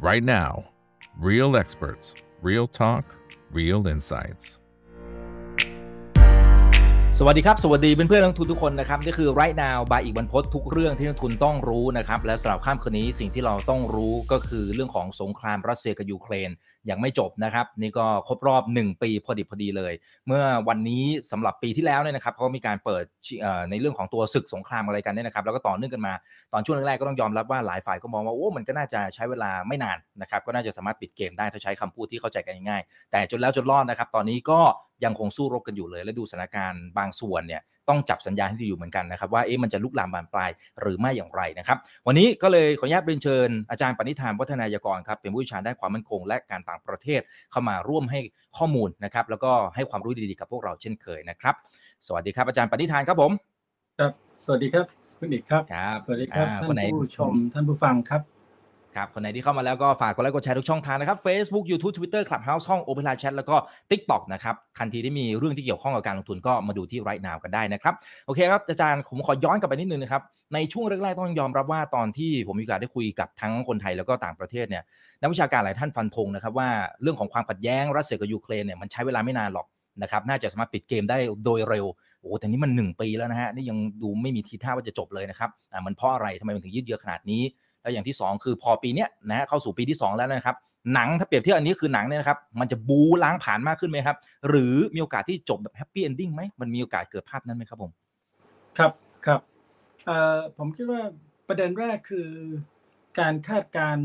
right now. Real experts, real talk, real insights. สวัสดีครับ สวัสดีเพื่อนๆนักทุนทุกคนนะครับ นี่คือ right now บายอีกวันพททุกเรื่องที่นักทุนต้องรู้นะครับ และสำหรับข้ามคืนนี้สิ่งที่เราต้องรู้ก็คือเรื่องของสงครามรัสเซียกับยูเครนยังไม่จบนะครับ นี่ก็ครบรอบ 1 ปีพอดีพอดีเลย เมื่อวันนี้สำหรับปีที่แล้วเนี่ยนะครับเขามีการเปิดในเรื่องของตัวศึกสงครามอะไรกันเนี่ยนะครับแล้วก็ต่อเนื่องกันมาตอนช่วงแรกๆก็ต้องยอมรับว่าหลายฝ่ายก็มองว่าโอ้มันก็น่าจะใช้เวลาไม่นานนะครับก็น่าจะสามารถปิดเกมได้ถ้าใช้คำพูดที่เข้าใจกันง่ายๆแต่จนแล้วจนรอดนะครับตอนนี้ก็ยังคงสู้รบกันอยู่เลย และดูสถานการณ์บางส่วนเนี่ย ต้องจับสัญญาณที่ดีอยู่เหมือนกันนะครับว่าเอ๊ะมันจะลุกลามบานปลายหรือไม่อย่างไรนะครับ วันนี้ก็เลยขออนุญาตเรียนเชิญอาจารย์ปณิธานวัฒนายกรครับเป็นผู้เชี่ยวชาญด้านความมั่นคงและการต่างประเทศเข้ามาร่วมให้ข้อมูลนะครับ แล้วก็ให้ความรู้ดีๆกับพวกเราเช่นเคยนะครับ สวัสดีครับอาจารย์ปณิธานครับผมครับ สวัสดีครับคุณอีกครับครับสวัสดีครับท่านผู้ชมท่านผู้ฟังครับ ครับ คนไหนที่เข้ามาแล้วก็ฝากกดไลค์กดแชร์ทุกช่องทางนะครับ Facebook YouTube Twitter Clubhouse ห้อง Opera Chat แล้วก็ TikTok นะครับ ทันทีที่มีเรื่องที่เกี่ยวข้องกับการลงทุนก็มาดูที่ Right Now กันได้นะครับ โอเคครับ อาจารย์ผมขอย้อนกลับไปนิดนึงนะครับ ในช่วงแรกๆต้องยอมรับว่าตอนที่ผมมีโอกาสได้คุยกับทั้งคนไทยแล้วก็ต่างประเทศเนี่ยนักวิชาการหลายท่านฟันธงนะครับว่าเรื่องของความขัดแย้งรัสเซียกับยูเครนเนี่ยมันใช้เวลาไม่นานหรอกนะครับน่าจะสามารถปิดเกมได้โดยเร็ว โอ้ แต่นี่มัน 1 ปีแล้วนะฮะ นี่ยังดูไม่มีทีท่าว่าจะจบเลยนะครับ อ่า มันเพราะอะไรทำไมมันถึงยืดเยื้อขนาดนี้ แล้วอย่างที่ 2 คือพอปีนี้นะฮะเข้าสู่ปีที่ 2 แล้วนะครับหนังถ้าเปรียบเทียบอันนี้คือหนังเนี่ยนะครับมันจะบู๊ล้างผลาญมากขึ้นไหมครับ หรือมีโอกาสที่จบแบบ happy ending ไหมมันมีโอกาสเกิดภาพนั้นไหมครับผมครับครับผมคิดว่าประเด็นแรกคือการคาดการณ์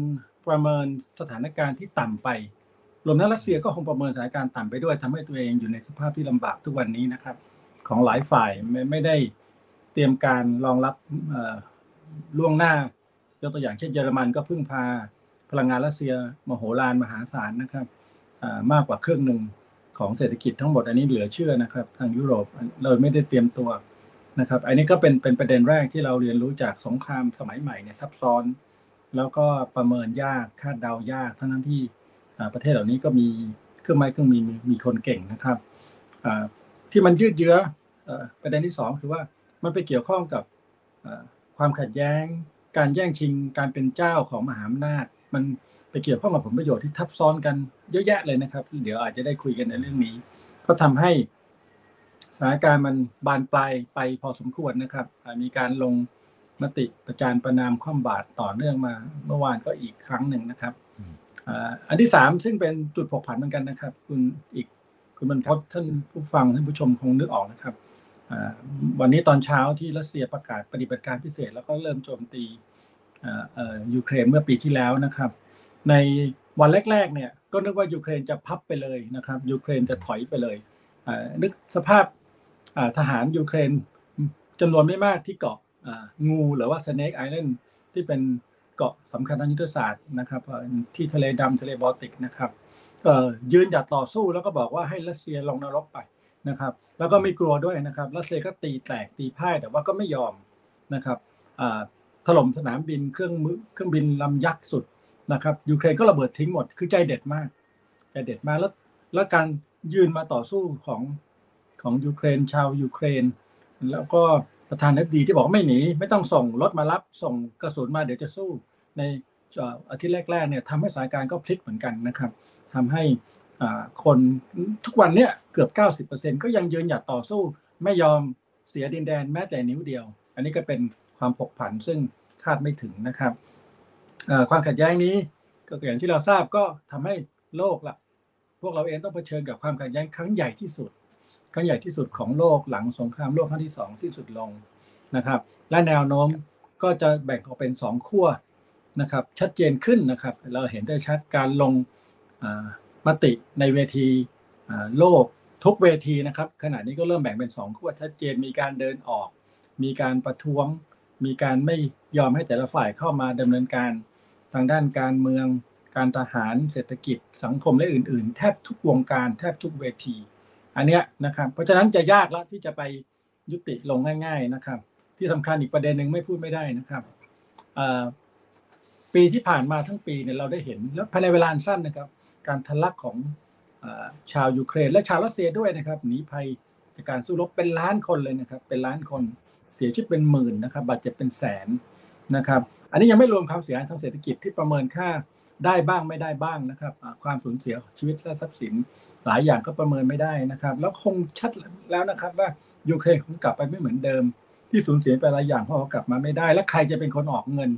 ประเมินสถานการณ์ที่ต่ำไปรวมทั้งรัสเซียก็คงประเมินสถานการณ์ต่ำไปด้วยทำให้ตัวเองอยู่ในสภาพที่ลำบากทุกวันนี้นะครับ ของหลายฝ่ายไม่ไม่ได้เตรียมการรองรับล่วงหน้า ยกตัวอย่างเช่นเยอรมันก็พึ่งพาพลังงานรัสเซียมโหฬารมหาศาลนะครับมากกว่าครึ่งหนึ่งของเศรษฐกิจทั้งหมดอันนี้เหลือเชื่อนะครับ ทางยุโรปเราไม่ได้เตรียมตัวนะครับ อันนี้ก็เป็นเป็นประเด็นแรกที่เราเรียนรู้จากสงครามสมัยใหม่เนี่ยซับซ้อน แล้วก็ประเมินยากคาดเดายากทั้งนั้นที่ประเทศเหล่านี้ก็มีเครื่องไม้เครื่องมีมีคนเก่งนะครับที่มันยืดเยื้อประเด็นที่สองคือว่ามันไปเกี่ยวข้องกับความขัดแย้ง การแย่งชิงการเป็นเจ้าของมหาอำนาจ มันไปเกี่ยวข้องกับผลประโยชน์ที่ทับซ้อนกันเยอะแยะเลยนะครับ เดี๋ยวอาจจะได้คุยกันในเรื่องนี้ ก็ทำให้สถานการณ์มันบานปลายไปพอสมควรนะครับ มีการลงมติประจานประณามคว่ำบาตรต่อเนื่องมาเมื่อวานก็อีกครั้งหนึ่งนะครับอันที่สามซึ่งเป็นจุดผกผันเหมือนกันนะครับ คุณอีกคุณบรรพตท่านผู้ฟังท่านผู้ชมคงนึกออกนะครับ วันนี้ตอนเช้าที่รัสเซียประกาศปฏิบัติการพิเศษ แล้วก็เริ่มโจมตียูเครนเมื่อปีที่แล้วนะครับ ในวันแรกๆเนี่ยก็นึกว่ายูเครนจะพับไปเลยนะครับยูเครนจะถอยไปเลยนึกสภาพทหารยูเครนจำนวนไม่มากที่เกาะงูหรือว่า Snake Island ที่เป็นเกาะสำคัญทางยุทธศาสตร์นะครับที่ทะเลดำทะเลบอลติกนะครับยืนหยัดต่อสู้แล้วก็บอกว่าให้รัสเซียลงนรกไปนะครับ แล้วก็ไม่กลัวด้วยนะครับรัสเซียก็ตีแตกตีพ่ายแต่ว่าก็ไม่ยอมนะครับถล่มสนามบินเครื่องมือเครื่องบินลำยักษ์สุดนะครับยูเครนก็ระเบิดทิ้งหมดคือใจเด็ดมากใจเด็ดมากแล้วแล้วการยืนมาต่อสู้ของของยูเครนชาวยูเครน แล้วก็ประธานาธิบดีที่บอกไม่หนีไม่ต้องส่งรถมารับส่งกระสุนมาเดี๋ยวจะสู้ในอาทิตย์แรกๆเนี่ยทำให้สถานการณ์ก็พลิกเหมือนกันนะครับทำให้ คนทุกวันเนี้ยเกือบ 90%ก็ยังยืนหยัดต่อสู้ ไม่ยอมเสียดินแดนแม้แต่นิ้วเดียว อันนี้ก็เป็นความผกผันซึ่งคาดไม่ถึงนะครับความขัดแย้งนี้ก็อย่างที่เราทราบก็ทำให้โลกละพวกเราเองต้องเผชิญกับความขัดแย้งครั้งใหญ่ที่สุด ครั้งใหญ่ที่สุดของโลกหลังสงครามโลกครั้งที่สองสิ้นสุดลงนะครับ และแนวโน้มก็จะแบ่งออกเป็นสองขั้วนะครับ ชัดเจนขึ้นนะครับ เราเห็นได้ชัดการลง มติในเวทีโลกทุกเวทีนะครับ ขณะนี้ก็เริ่มแบ่งเป็นสองขั้วชัดเจนมีการเดินออก มีการประท้วง มีการไม่ยอมให้แต่ละฝ่ายเข้ามาดำเนินการทางด้านการเมือง การทหารเศรษฐกิจ สังคมและอื่น ๆ แทบทุกวงการแทบทุกเวที อันเนี้ยนะครับ เพราะฉะนั้นจะยากแล้วที่จะไปยุติลงง่าย ๆนะครับ ที่สำคัญอีกประเด็นหนึ่งไม่พูดไม่ได้นะครับปีที่ผ่านมาทั้งปีเนี่ยเราได้เห็นแล้วภายในเวลาสั้นนะครับ การทะลักของชาวยูเครนและชาวรัสเซียด้วยนะครับหนีภัยจากการสู้รบเป็นล้านคนเลยนะครับ เป็นล้านคนเสียชีวิตเป็นหมื่นนะครับ บาดเจ็บเป็นแสนนะครับ อันนี้ยังไม่รวมความเสียหายทางเศรษฐกิจที่ประเมินค่าได้บ้างไม่ได้บ้างนะครับ ความสูญเสียชีวิตและทรัพย์สินหลายอย่างก็ประเมินไม่ได้นะครับ แล้วคงชัดแล้วนะครับว่ายูเครนคงกลับไปไม่เหมือนเดิม ที่สูญเสียไปหลายอย่างเพราะเขากลับมาไม่ได้ และใครจะเป็นคนออกเงิน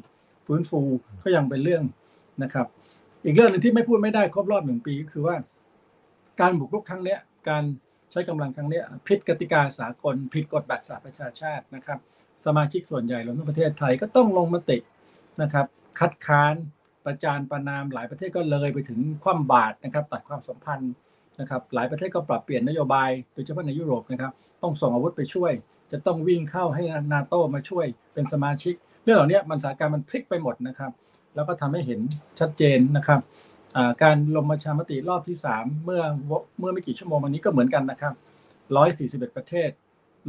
ฟื้นฟูก็ยังเป็นเรื่องนะครับ อีกเรื่องหนึ่งที่ไม่พูดไม่ได้ครบรอบหนึ่งปีก็คือว่า การบุกรุกครั้งเนี้ย การใช้กำลังครั้งเนี้ยผิดกติกาสากลผิดกฎบัตรสหประชาชาตินะครับ สมาชิกส่วนใหญ่รวมทั้งประเทศไทยก็ต้องลงมตินะครับ คัดค้านประจานประนามหลายประเทศก็เลยไปถึงคว่ำบาตรนะครับ ตัดความสัมพันธ์นะครับ หลายประเทศก็ปรับเปลี่ยนนโยบายโดยเฉพาะในยุโรปนะครับ ต้องส่งอาวุธไปช่วย จะต้องวิ่งเข้าให้นาโตมาช่วยเป็นสมาชิก เรื่องเหล่านี้มันสถานการณ์มันพลิกไปหมดนะครับ แล้วก็ทำให้เห็นชัดเจนนะครับการลงประชามติรอบที่ 3 เมื่อเมื่อไม่กี่ชั่วโมงวันนี้ก็เหมือนกันนะครับ 141 ประเทศ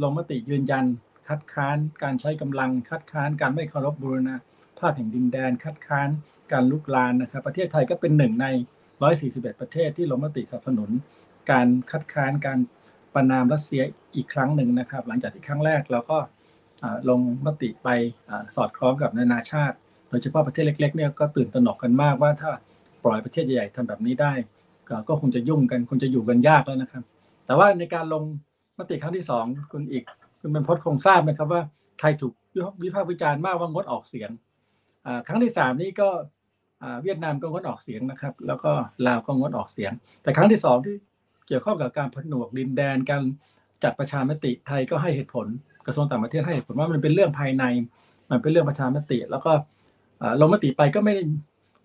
ลงมติยืนยัน คัดค้าน การใช้กำลังคัดค้าน การไม่เคารพบูรณาภาพแห่งดินแดน คัดค้าน การลุกลานนะครับ ประเทศไทยก็เป็นหนึ่งใน 141 ประเทศที่ลงมติสนับสนุน การคัดค้านการประนามรัสเซียอีกครั้งหนึ่งนะครับ หลังจากที่ครั้งแรกเราก็ลงมติไปสอดคล้องกับนานาชาติ โดยเฉพาะประเทศเล็กๆเนี่ยก็ตื่นตระหนกกันมากว่าถ้าปล่อยประเทศใหญ่ๆทำแบบนี้ได้ ก็คงจะยุ่งกันคงจะอยู่กันยากแล้วนะครับ แต่ว่าในการลงมติครั้งที่สองคุณอีกคุณเป็นพจน์คงทราบไหมครับว่าไทยถูกวิพากษ์วิจารณ์มากว่างดออกเสียงครั้งที่สามนี่ก็เวียดนามก็งดออกเสียงนะครับ แล้วก็ลาวก็งดออกเสียง แต่ครั้งที่สองที่เกี่ยวข้องกับการผนวกดินแดนการจัดประชามติไทยก็ให้เหตุผลกระทรวงต่างประเทศให้เหตุผลว่ามันเป็นเรื่องภายใน มันเป็นเรื่องประชามติ แล้วก็ ลงมติไปก็ไม่ได้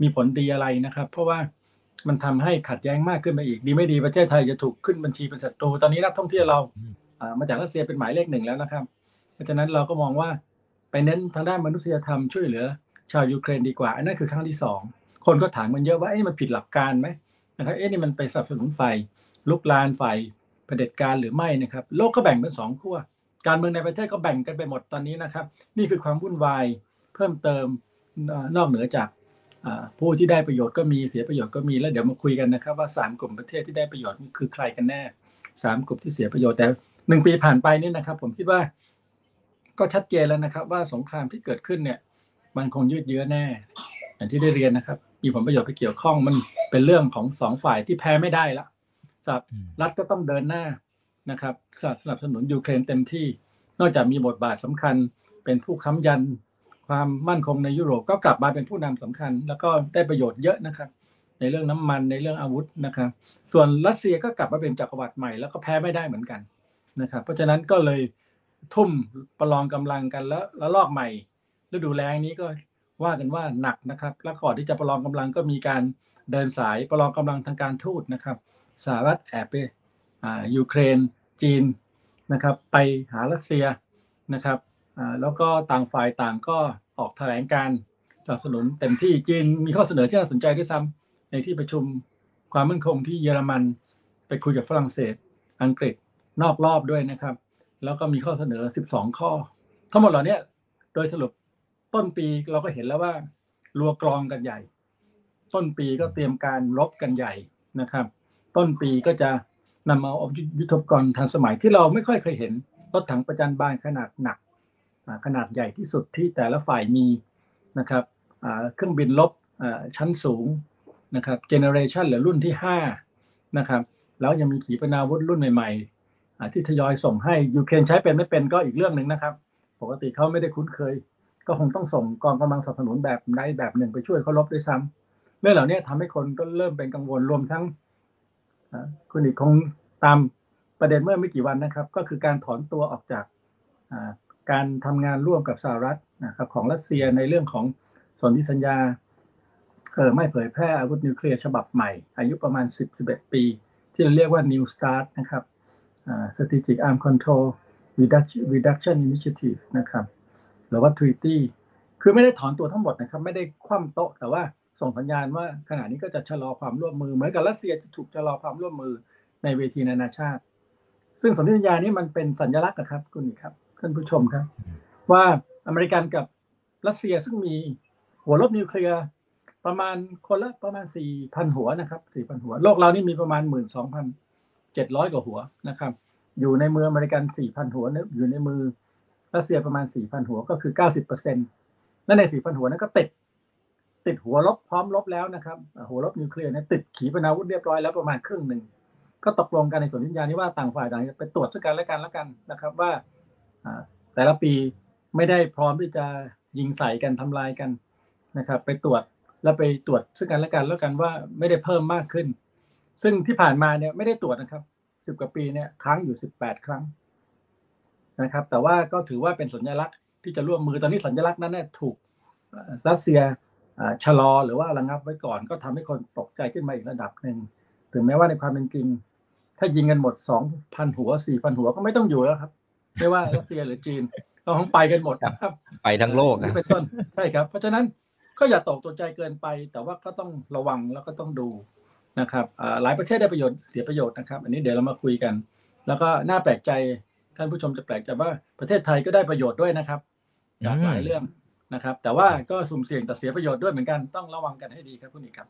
มีผลดีอะไรนะครับ เพราะว่ามันทำให้ขัดแย้งมากขึ้นไปอีกดีไม่ดีประเทศไทยจะถูกขึ้นบัญชีเป็นศัตรูตอนนี้นักท่องเที่ยวเรามาจากรัสเซียเป็นหมายเลขหนึ่งแล้วนะครับ เพราะฉะนั้นเราก็มองว่าไปเน้นทางด้านมนุษยธรรมช่วยเหลือ ชาวยูเครนดีกว่า อันนั้นคือครั้งที่สองคนก็ถามมันเยอะว่าเอ๊ะมันผิดหลักการไหมนะครับเอ๊ะนี่มันไปสนับสนุนฝ่ายลุกลานฝ่ายเผด็จการหรือไม่นะครับโลกก็แบ่งเป็นสองขั้วการเมืองในประเทศก็แบ่งกันไปหมดตอนนี้นะครับ นี่คือความวุ่นวายเพิ่มเติม นอกเหนือจากผู้ที่ได้ประโยชน์ก็มีเสียประโยชน์ก็มีแล้วเดี๋ยวมาคุยกันนะครับว่าสามกลุ่มประเทศที่ได้ประโยชน์คือใครกันแน่สามกลุ่มที่เสียประโยชน์แต่หนึ่งปีผ่านไปนี่นะครับ ผมคิดว่า ก็ชัดเจนแล้วนะครับ ว่าสงครามที่เกิดขึ้นเนี่ย มันคงยืดเยื้อแน่อย่างที่ได้เรียนนะครับ มีผลประโยชน์ไปเกี่ยวข้องมันเป็นเรื่องของสองฝ่ายที่แพ้ไม่ได้ละสหรัฐก็ต้องเดินหน้านะครับสนับสนุนยูเครนเต็มที่ นอกจากมีบทบาทสำคัญ เป็นผู้ค้ำยัน ความมั่นคงในยุโรปก็กลับมาเป็นผู้นำสำคัญ แล้วก็ได้ประโยชน์เยอะนะครับ ในเรื่องน้ำมันในเรื่องอาวุธนะครับ ส่วนรัสเซียก็กลับมาเป็นจักรวรรดิใหม่แล้วก็แพ้ไม่ได้เหมือนกันนะครับ เพราะฉะนั้นก็เลยทุ่มประลองกำลังกันแล้วแล้วลอกใหม่ฤดูแล้งนี้ก็ว่ากันว่าหนักนะครับ แล้วก่อนที่จะประลองกำลังก็มีการเดินสายประลองกำลังทางการทูตนะครับสหรัฐแอบไปอ่ายูเครนจีนนะครับ ไปหารัสเซียนะครับ แล้วก็ต่างฝ่ายต่างก็ออกแถลงการสนับสนุนเต็มที่จีนมีข้อเสนอที่น่าสนใจด้วยซ้ำในที่ประชุมความมั่นคงที่เยอรมันไปคุยกับฝรั่งเศส อังกฤษนอกรอบด้วยนะครับ แล้วก็มีข้อเสนอ 12 ข้อ ทั้งหมดเหล่านี้โดยสรุปต้นปีเราก็เห็นแล้วว่ารัวกรองกันใหญ่ ต้นปีก็เตรียมการรบกันใหญ่นะครับ ต้นปีก็จะนำเอายุทธปกรณ์ทันสมัยที่เราไม่ค่อยเคยเห็นรถถังประจันบานขนาดหนัก ขนาดใหญ่ที่สุดที่แต่ละฝ่ายมีนะครับเครื่องบินลบชั้นสูงนะครับเจเนอเรชันหรือรุ่นที่5นะครับแล้วยังมีขีปนาวุธรุ่นใหม่ๆที่ทยอยส่งให้ยูเครนใช้เป็นไม่เป็นก็อีกเรื่องหนึ่งนะครับ ปกติเขาไม่ได้คุ้นเคย ก็คงต้องส่งกองกำลังสนับสนุนแบบใดแบบหนึ่งไปช่วยเขาลบด้วยซ้ำเรื่องเหล่านี้ทำให้คนก็เริ่มเป็นกังวลรวมทั้งคุณอีกคงตามประเด็นเมื่อไม่กี่วันนะครับ ก็คือการถอนตัวออกจาก การทำงานร่วมกับสหรัฐนะครับของรัสเซียในเรื่องของสนธิสัญญาเออไม่เผยแพร่อาวุธนิวเคลียร์ฉบับใหม่ อายุประมาณ 10-11 ปี ที่เราเรียกว่า New START นะครับ Strategic Arm Control Reduction Initiative นะครับหรือว่า Treaty คือไม่ได้ถอนตัวทั้งหมดนะครับ ไม่ได้คว่ำโต๊ะแต่ว่าส่งสัญญาณว่าขณะนี้ก็จะชะลอความร่วมมือ เหมือนกับรัสเซียจะถูกชะลอความร่วมมือในเวทีนานาชาติ ซึ่งสนธิสัญญานี้มันเป็นสัญลักษณ์นะครับคุณครับ ท่านผู้ชมครับ ว่าอเมริกันกับรัสเซียซึ่งมีหัวรบนิวเคลียร์ประมาณคนละประมาณสี่พันหัวนะครับสี่พันหัว โลกเรานี่มีประมาณหมื่นสองพันเจ็ดร้อยกว่าหัวนะครับ อยู่ในมืออเมริกันสี่พันหัวอยู่ในมือรัสเซียประมาณสี่พันหัวก็คือเก้าสิบเปอร์เซ็นต์และในสี่พันหัวนั้นก็ติดติดหัวรบพร้อมรบแล้วนะครับ หัวรบนิวเคลียร์เนี่ยติดขีปนาวุธเรียบร้อยแล้วประมาณครึ่งหนึ่ง ก็ตกลงกันในส่วนสัญญานี้ว่าต่างฝ่ายต่างจะไปตรวจซึ่งกันและกันแล้วกันนะครับ ว่า แต่ละปีไม่ได้พร้อมที่จะยิงใส่กันทำลายกันนะครับ ไปตรวจแล้วไปตรวจซึ่งกันและกันแล้วกันว่าไม่ได้เพิ่มมากขึ้น ซึ่งที่ผ่านมาเนี่ยไม่ได้ตรวจนะครับสิบกว่าปีเนี่ยครั้งอยู่สิบแปดครั้งนะครับ แต่ว่าก็ถือว่าเป็นสัญลักษณ์ที่จะร่วมมือตอนนี้สัญลักษณ์นั้นเนี่ยถูกรัสเซียชะลอหรือว่าระงับไว้ก่อน ก็ทำให้คนตกใจขึ้นมาอีกระดับหนึ่งถึงแม้ว่าในความเป็นจริง ถ้ายิงกันหมดสองพันหัวสี่พันหัวก็ไม่ต้องอยู่แล้วครับ ไม่ว่ารัสเซียหรือจีนก็คงไปกันหมดนะครับ ไปทั้งโลกนี่นะเป็นต้นใช่ครับ เพราะฉะนั้นก็อย่าตกตัวใจเกินไป แต่ว่าก็ต้องระวังแล้วก็ต้องดูนะครับอ่าหลายประเทศได้ประโยชน์เสียประโยชน์นะครับ อันนี้เดี๋ยวเรามาคุยกัน แล้วก็น่าแปลกใจท่านผู้ชมจะแปลกใจว่าประเทศไทยก็ได้ประโยชน์ด้วยนะครับจากหลายเรื่องนะครับ แต่ว่าก็สุ่มเสี่ยงต่อเสียประโยชน์ด้วยเหมือนกันต้องระวังกันให้ดีครับคุณอีกครับ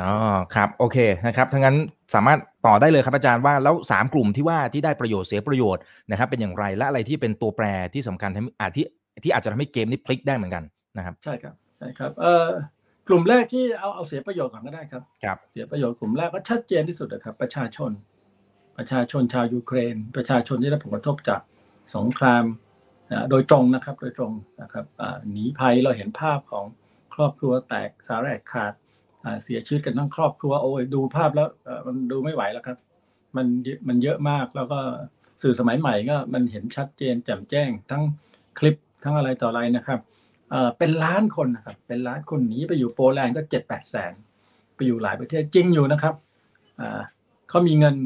อ๋อครับโอเคนะครับทั้างนั้นสามารถต่อได้เลยครับอาจารย์ว่าแล้วสามกลุ่มที่ว่าที่ได้ประโยชน์เสียประโยชน์นะครับเป็นอย่างไรและอะไรที่เป็นตัวแปรที่สำคัญทำอาจที่ที่อาจจะทำให้เกมนี้พลิกได้เหมือนกันนะครับ ใช่ครับใช่ครับเอ่อกลุ่มแรกที่เอาเอาเสียประโยชน์ก่อนก็ได้ครับครับเสียประโยชน์กลุ่มแรกก็ชัดเจนที่สุดนะครับ ประชาชน ประชาชนชาวยูเครน ประชาชนที่ได้รับผลกระทบจากสงครามอ่าโดยตรงนะครับโดยตรงนะครับอ่าหนีภัยเราเห็นภาพของครอบครัวแตกสาแหรกขาดอ่า เสียชีวิตกันทั้งครอบครัวโอ้ยดูภาพแล้วมันดูไม่ไหวแล้วครับ มันเยอะมันเยอะมากแล้วก็สื่อสมัยใหม่ก็มันเห็นชัดเจนแจ่มแจ้ง ทั้งคลิปทั้งอะไรต่ออะไรนะครับเป็นล้านคนนะครับเป็นล้านคนหนีไปอยู่โปแลนด์ก็เจ็ดแปดแสนไปอยู่หลายประเทศจริงอยู่นะครับเขามีเงิน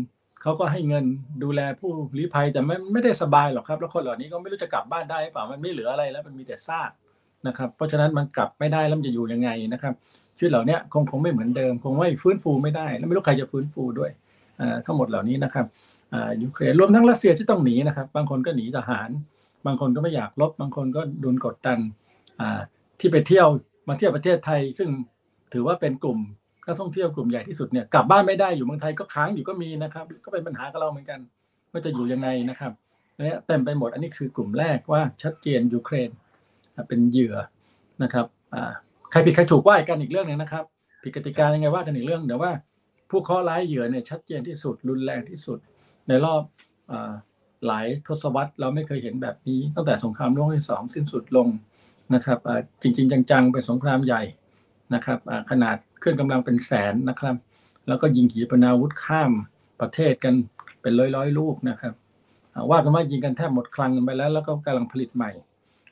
เขาก็ให้เงินดูแลผู้ลี้ภัยแต่ไม่ไม่ได้สบายหรอกครับ แล้วคนเหล่านี้ก็ไม่รู้จะกลับบ้านได้เปล่ามันไม่เหลืออะไรแล้วมันมีแต่ซากนะครับ เพราะฉะนั้นมันกลับไม่ได้แล้วมันจะอยู่ยังไงนะครับ ชีวิตเหล่านี้คงคงไม่เหมือนเดิม คงไม่ฟื้นฟูไม่ได้ แล้วไม่รู้ใครจะฟื้นฟูด้วยทั้งหมดเหล่านี้นะครับยูเครนรวมทั้งรัสเซียที่ต้องหนีนะครับ บางคนก็หนีทหาร บางคนก็ไม่อยากลบ บางคนก็โดนกดดันที่ไปเที่ยวมาเที่ยวประเทศไทย ซึ่งถือว่าเป็นกลุ่มนักท่องเที่ยวกลุ่มใหญ่ที่สุดเนี่ยกลับบ้านไม่ได้อยู่เมืองไทยก็ค้างอยู่ก็มีนะครับ ก็เป็นปัญหากับเราเหมือนกันว่าจะอยู่ยังไงนะครับเนี่ยเต็มไปหมดอันนี้คือกลุ่มแรกว่าชัดเจนยูเครนเป็นเหยื่อนะครับ ใครผิดใครถูกว่ากันอีกเรื่องหนึ่งนะครับ ผิดกติกายังไงว่ากันอีกเรื่องแต่ว่า ผู้เคราะห์ร้ายเหยื่อเนี่ยชัดเจนที่สุดรุนแรงที่สุด ในรอบอหลายทศวรรษเราไม่เคยเห็นแบบนี้ ตั้งแต่สงครามโลกที่สองสิ้นสุดลงนะครับอ่าจริง ๆ จังๆเป็นสงครามใหญ่นะครับขนาดเครื่องกำลังเป็นแสนนะครับ แล้วก็ยิงขีปนาวุธข้ามประเทศกันเป็นร้อยร้อยๆลูกนะครับอ่าว่ากันว่ายิงกันแทบหมดคลังกันไปแล้ว แล้วก็กำลังผลิตใหม่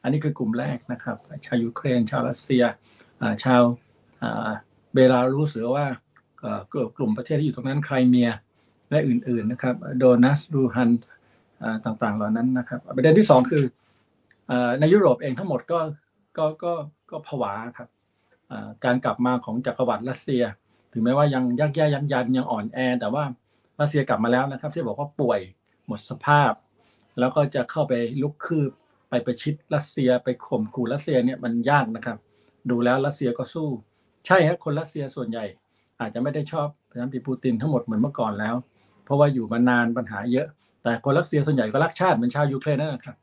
อันนี้คือกลุ่มแรกนะครับ ชาวยูเครน ชาวรัสเซีย ชาวเบลารุสหรือว่าเอ่อกลุ่มประเทศที่อยู่ตรงนั้นไครเมียและอื่นๆนะครับโดนัสรูฮันต่างๆ เหล่านั้นนะครับประเด็นที่สองคือในยุโรปเองทั้งหมดก็ก็ก็ก็ผวาครับการกลับมาของจักรวรรดิรัสเซีย ถึงแม้ว่ายังยักแย่ยักยันยังอ่อนแอ แต่ว่ารัสเซียกลับมาแล้วนะครับ ที่บอกว่าป่วยหมดสภาพ แล้วก็จะเข้าไปลุกคืบไปประชิดรัสเซียไปข่มขู่รัสเซียเนี่ยมันยากนะครับ ดูแล้วรัสเซียก็สู้ ใช่ฮะคนรัสเซียส่วนใหญ่ อาจจะไม่ได้ชอบประธานาธิบดีปูตินทั้งหมดเหมือนเมื่อก่อนแล้ว เพราะว่าอยู่มานานปัญหาเยอะ แต่คนรัสเซียส่วนใหญ่ก็รักชาติเหมือนชาวยูเครนนั่นแหละครับ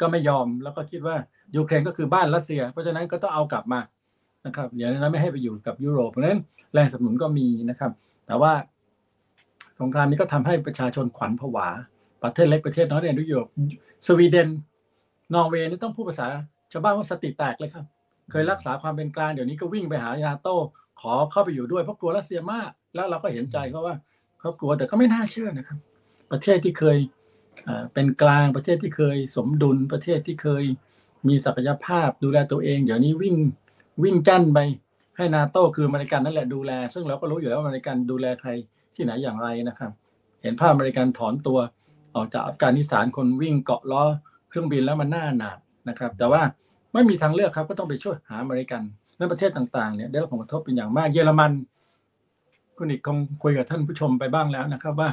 ก็ไม่ยอมแล้วก็คิดว่ายูเครนก็คือบ้านรัสเซีย เพราะฉะนั้นก็ต้องเอากลับมานะครับอย่างนั้นไม่ให้ไปอยู่กับยุโรปเพราะฉะนั้นแรงสนับสนุนก็มีนะครับ แต่ว่าสงครามนี้ก็ทำให้ประชาชนขวัญผวา ประเทศเล็กประเทศน้อยในยุโรปสวีเดนนอร์เวย์นี่ต้องพูดภาษาชาวบ้านว่าสติแตกเลยครับ เคยรักษาความเป็นกลางเดี๋ยวนี้ก็วิ่งไปหานาโต้ขอเข้าไปอยู่ด้วยเพราะกลัวรัสเซียมาก แล้วเราก็เห็นใจเขาว่าเขากลัวแต่ก็ไม่น่าเชื่อนะครับ ประเทศที่เคยอ่าเป็นกลางประเทศที่เคยสมดุลประเทศที่เคยมีศักยภาพดูแลตัวเอง เดี๋ยวนี้วิ่งวิ่งกั้นไปให้นาโต้คืออเมริกันนั่นแหละดูแล ซึ่งเราก็รู้อยู่แล้วว่าอเมริกันดูแลใครที่ไหนอย่างไรนะครับ เห็นภาพอเมริกันถอนตัวออกจากอัฟกานิสถานคนวิ่งเกาะล้อเครื่องบินแล้วมันน่าอนาถนะครับ แต่ว่า ไม่มีทางเลือกครับก็ต้องไปช่วยหาอเมริกันและประเทศต่างๆเนี่ยได้รับผลกระทบเป็นอย่างมากเยอรมันคุณอีกคงคุยกับท่านผู้ชมไปบ้างแล้วนะครับ ว่า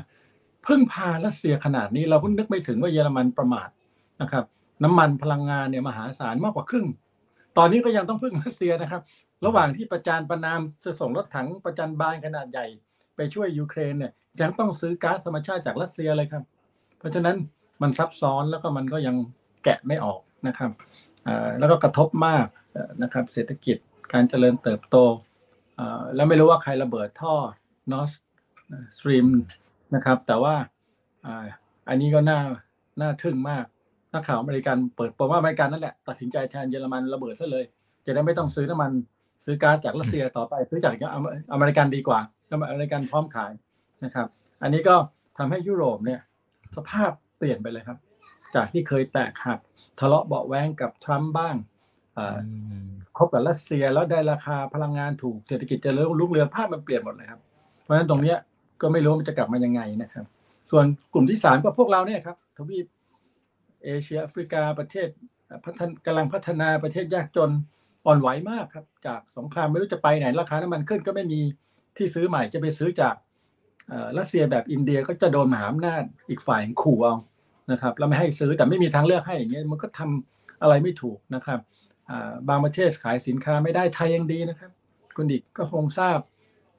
พึ่งพารัสเซียขนาดนี้เราเพิ่งนึกไม่ถึงว่าเยอรมันประมาทนะครับ น้ำมันพลังงานเนี่ยมหาศาลมากกว่าครึ่ง ตอนนี้ก็ยังต้องพึ่งรัสเซียนะครับ ระหว่างที่ประจานประณามจะส่งรถถังประจัญบานขนาดใหญ่ ไปช่วยยูเครนเนี่ยยังต้องซื้อก๊าซธรรมชาติจากรัสเซียเลยครับ เพราะฉะนั้นมันซับซ้อนแล้วก็มันก็ยังแกะไม่ออกนะครับ แล้วก็กระทบมากนะครับเศรษฐกิจการเจริญเติบโตแล้วไม่รู้ว่าใครระเบิดท่อ Nord Streamนะครับแต่ว่าอันนี้ก็น่าน่าทึ่งมากนักข่าวอเมริกันเปิดบอกว่าอเมริกันนั่นแหละตัดสินใจแทนเยอรมันระเบิดซะเลย จะได้ไม่ต้องซื้อน้ำมันซื้อก๊าซจากรัสเซียต่อไปซื้อจากอเมริกันดีกว่าอเมริกันพร้อมขายนะครับ อันนี้ก็ทำให้ยุโรปเนี่ยสภาพเปลี่ยนไปเลยครับ จากที่เคยแตกหัก ทะเลาะเบาแวงกับทรัมป์บ้างคบกับรัสเซียแล้วได้ราคาพลังงานถูกเศรษฐกิจจะเริ่มลุกเรืองภาพมันเปลี่ยนหมดเลยครับ เพราะฉะนั้นตรงนี้ก็ไม่รู้มันจะกลับมายังไงนะครับ ส่วนกลุ่มที่สามก็พวกเราเนี่ยครับทวีปเอเชียแอฟริกาประเทศพัฒนกำลังพัฒนาประเทศยากจนอ่อนไหวมากครับ จากสงครามไม่รู้จะไปไหนราคาน้ำมันขึ้นก็ไม่มีที่ซื้อใหม่จะไปซื้อจากรัสเซียแบบอินเดียก็จะโดนมหาอำนาจอีกฝ่ายขู่เอา นะครับแล้วไม่ให้ซื้อแต่ไม่มีทางเลือกให้อย่างเงี้ยมันก็ทำอะไรไม่ถูกนะครับบางประเทศขายสินค้าไม่ได้ไทยยังดีนะครับ คุณดิกก็คงทราบ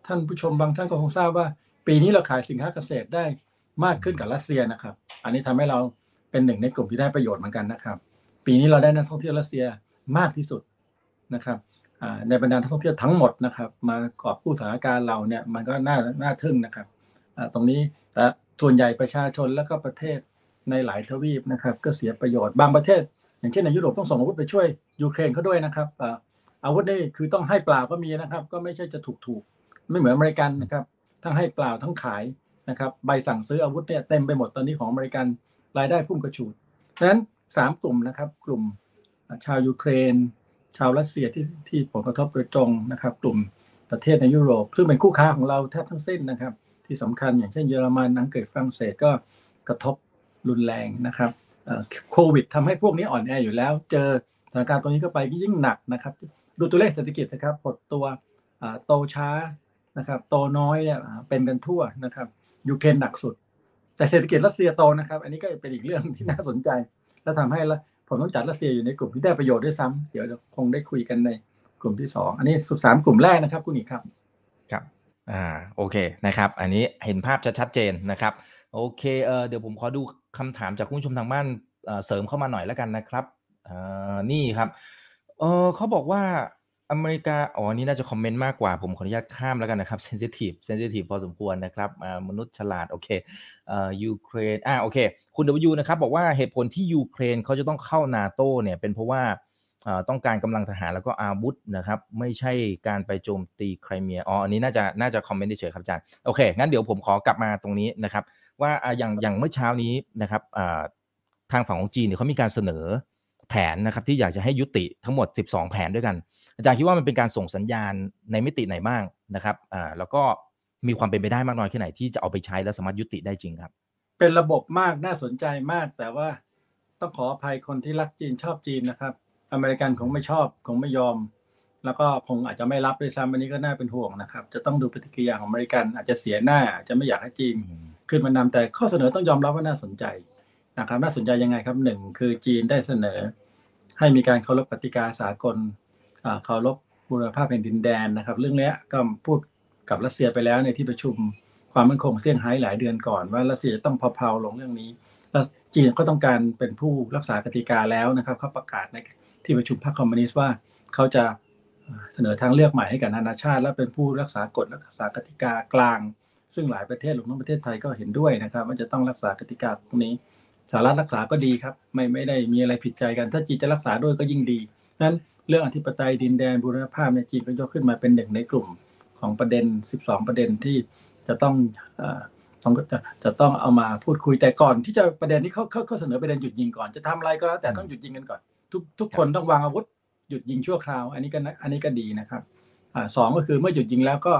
ท่านผู้ชมบางท่านก็คงทราบว่า ปีนี้เราขายสินค้าเกษตรได้มากขึ้นกับรัสเซียนะครับ อันนี้ทำให้เราเป็นหนึ่งในกลุ่มที่ได้ประโยชน์เหมือนกันนะครับ ปีนี้เราได้นักท่องเที่ยวรัสเซียมากที่สุดนะครับในบรรดานักท่องเที่ยวทั้งหมดนะครับ มากอบผู้สถานการณ์เราเนี่ยมันก็น่าน่าทึ่งนะครับตรงนี้แต่ส่วนใหญ่ประชาชนแล้วก็ประเทศ ในหลายทวีปนะครับ ก็เสียประโยชน์บางประเทศ อย่างเช่นในยุโรปต้องส่งอาวุธไปช่วยยูเครนเขาด้วยนะครับอาวุธนี่คือต้องให้เปล่าก็มีนะครับ ก็ไม่ใช่จะถูกถูกไม่เหมือนอเมริกันนะครับ ทั้งให้เปล่าทั้งขายนะครับ ใบสั่งซื้ออาวุธเนี่ยเต็มไปหมดตอนนี้ของอเมริกันรายได้พุ่งกระฉูดดังนั้นสามกลุ่มนะครับ กลุ่มชาวยูเครน ชาวรัสเซียที่ที่ผลกระทบโดยตรงนะครับ กลุ่มประเทศในยุโรป ซึ่งเป็นคู่ค้าของเราแทบทั้งสิ้นนะครับ ที่สำคัญอย่างเช่นเยอรมันอังกฤษฝรั่งเศสก็กระทบ รุนแรงนะครับโควิดทำให้พวกนี้อ่อนแออยู่แล้ว เจอสถานการณ์ตรงนี้เข้าไปยิ่งหนักนะครับ ดูตัวเลขเศรษฐกิจนะครับหดตัวโตช้านะครับ โตน้อยเนี่ยเป็นกันทั่วนะครับยูเครนหนักสุด แต่เศรษฐกิจรัสเซียโตนะครับ อันนี้ก็เป็นอีกเรื่องที่น่าสนใจ และทำให้ผมต้องจัดรัสเซียอยู่ในกลุ่มที่ได้ประโยชน์ด้วยซ้ำเดี๋ยวคงได้คุยกันในกลุ่มที่สองอันนี้สุดสามกลุ่มแรกนะครับคุณอีกครับครับอ่าโอเคนะครับ อันนี้เห็นภาพชัดเจนนะครับ โอเคเออเดี๋ยวผมขอดู คำถามจากคุณผู้ชมทางบ้านเสริมเข้ามาหน่อยแล้วกันนะครับนี่ครับเออเขาบอกว่าอเมริกาอ๋อนี่น่าจะคอมเมนต์มากกว่าผมขออนุญาตข้ามแล้วกันนะครับ sensitive sensitive พอสมควรนะครับมนุษย์ฉลาดโอเคเอ่อยูเครนอ่าโอเค คุณดยูนะครับบอกว่าเหตุผลที่ยูเครนเขาจะต้องเข้านาโตเนี่ยเป็นเพราะว่าต้องการกำลังทหารแล้วก็อาวุธนะครับ ไม่ใช่การไปโจมตีไครเมียอ๋ออันนี้น่าจะน่าจะคอมเมนต์เฉยครับอาจารย์โอเคงั้นเดี๋ยวผมขอกลับมาตรงนี้นะครับ ว่าอย่างอย่างเมื่อเช้านี้นะครับทางฝั่งของจีนเนี่ยเขามีการเสนอแผนนะครับที่อยากจะให้ยุติทั้งหมด 12 แผนด้วยกัน อาจารย์คิดว่ามันเป็นการส่งสัญญาณในมิติไหนบ้างนะครับอ่าแล้วก็มีความเป็นไปได้มากน้อยแค่ไหนที่จะเอาไปใช้แล้วสามารถยุติได้จริงครับ เป็นระบบมากน่าสนใจมาก แต่ว่าต้องขออภัยคนที่รักจีนชอบจีนนะครับ อเมริกันคงไม่ชอบคงไม่ยอม แล้วก็คงอาจจะไม่รับด้วยซ้ำอันนี้ก็น่าเป็นห่วงนะครับ จะต้องดูปฏิกิริยาของอเมริกันอาจจะเสียหน้าอาจจะไม่อยากให้จีน ขึ้นมานำแต่ข้อเสนอต้องยอมรับว่าน่าสนใจนะครับน่าสนใจยังไงครับหนึ่งคือจีนได้เสนอ ให้มีการเคารพกติกาสากลเคารพบูรณภาพแผ่นดินแดนนะครับ เรื่องนี้ก็พูดกับรัสเซียไปแล้วในที่ประชุมความมั่นคงเซี่ยงไฮ้หลายเดือนก่อนว่ารัสเซียต้องพาๆลงเรื่องนี้ แล้วจีนก็ต้องการเป็นผู้รักษากติกาแล้วนะครับเขาประกาศในที่ประชุมพรรคคอมมิวนิสต์ว่าเขาจะเสนอทางเลือกใหม่ให้กับนานาชาติ และเป็นผู้รักษากฎรักษากติกากลาง ซึ่งหลายประเทศรวมทั้งประเทศไทยก็เห็นด้วยนะครับ ว่าจะต้องรักษากติกาตรงนี้สหรัฐรักษาก็ดีครับ ไม่ไม่ได้มีอะไรผิดใจกัน ถ้าจีนจะรักษาด้วยก็ยิ่งดีนั้นเรื่องอธิปไตยดินแดนบูรณภาพในจีนก็ยกขึ้นมาเป็นหนึ่งในกลุ่มของประเด็น 12 ประเด็นที่จะต้องต้องจะจะต้องเอามาพูดคุยแต่ก่อน ที่จะประเด็นนี้เขาเขาเขาเสนอประเด็นหยุดยิงก่อนจะทำอะไรก็แล้วแต่ต้องหยุดยิงกันก่อน ทุกทุกคนต้องวางอาวุธหยุดยิงชั่วคราว อันนี้ก็อันนี้ก็ดีนะครับอ่าสองก็คือเมื่อหยุดยิงแล้วก็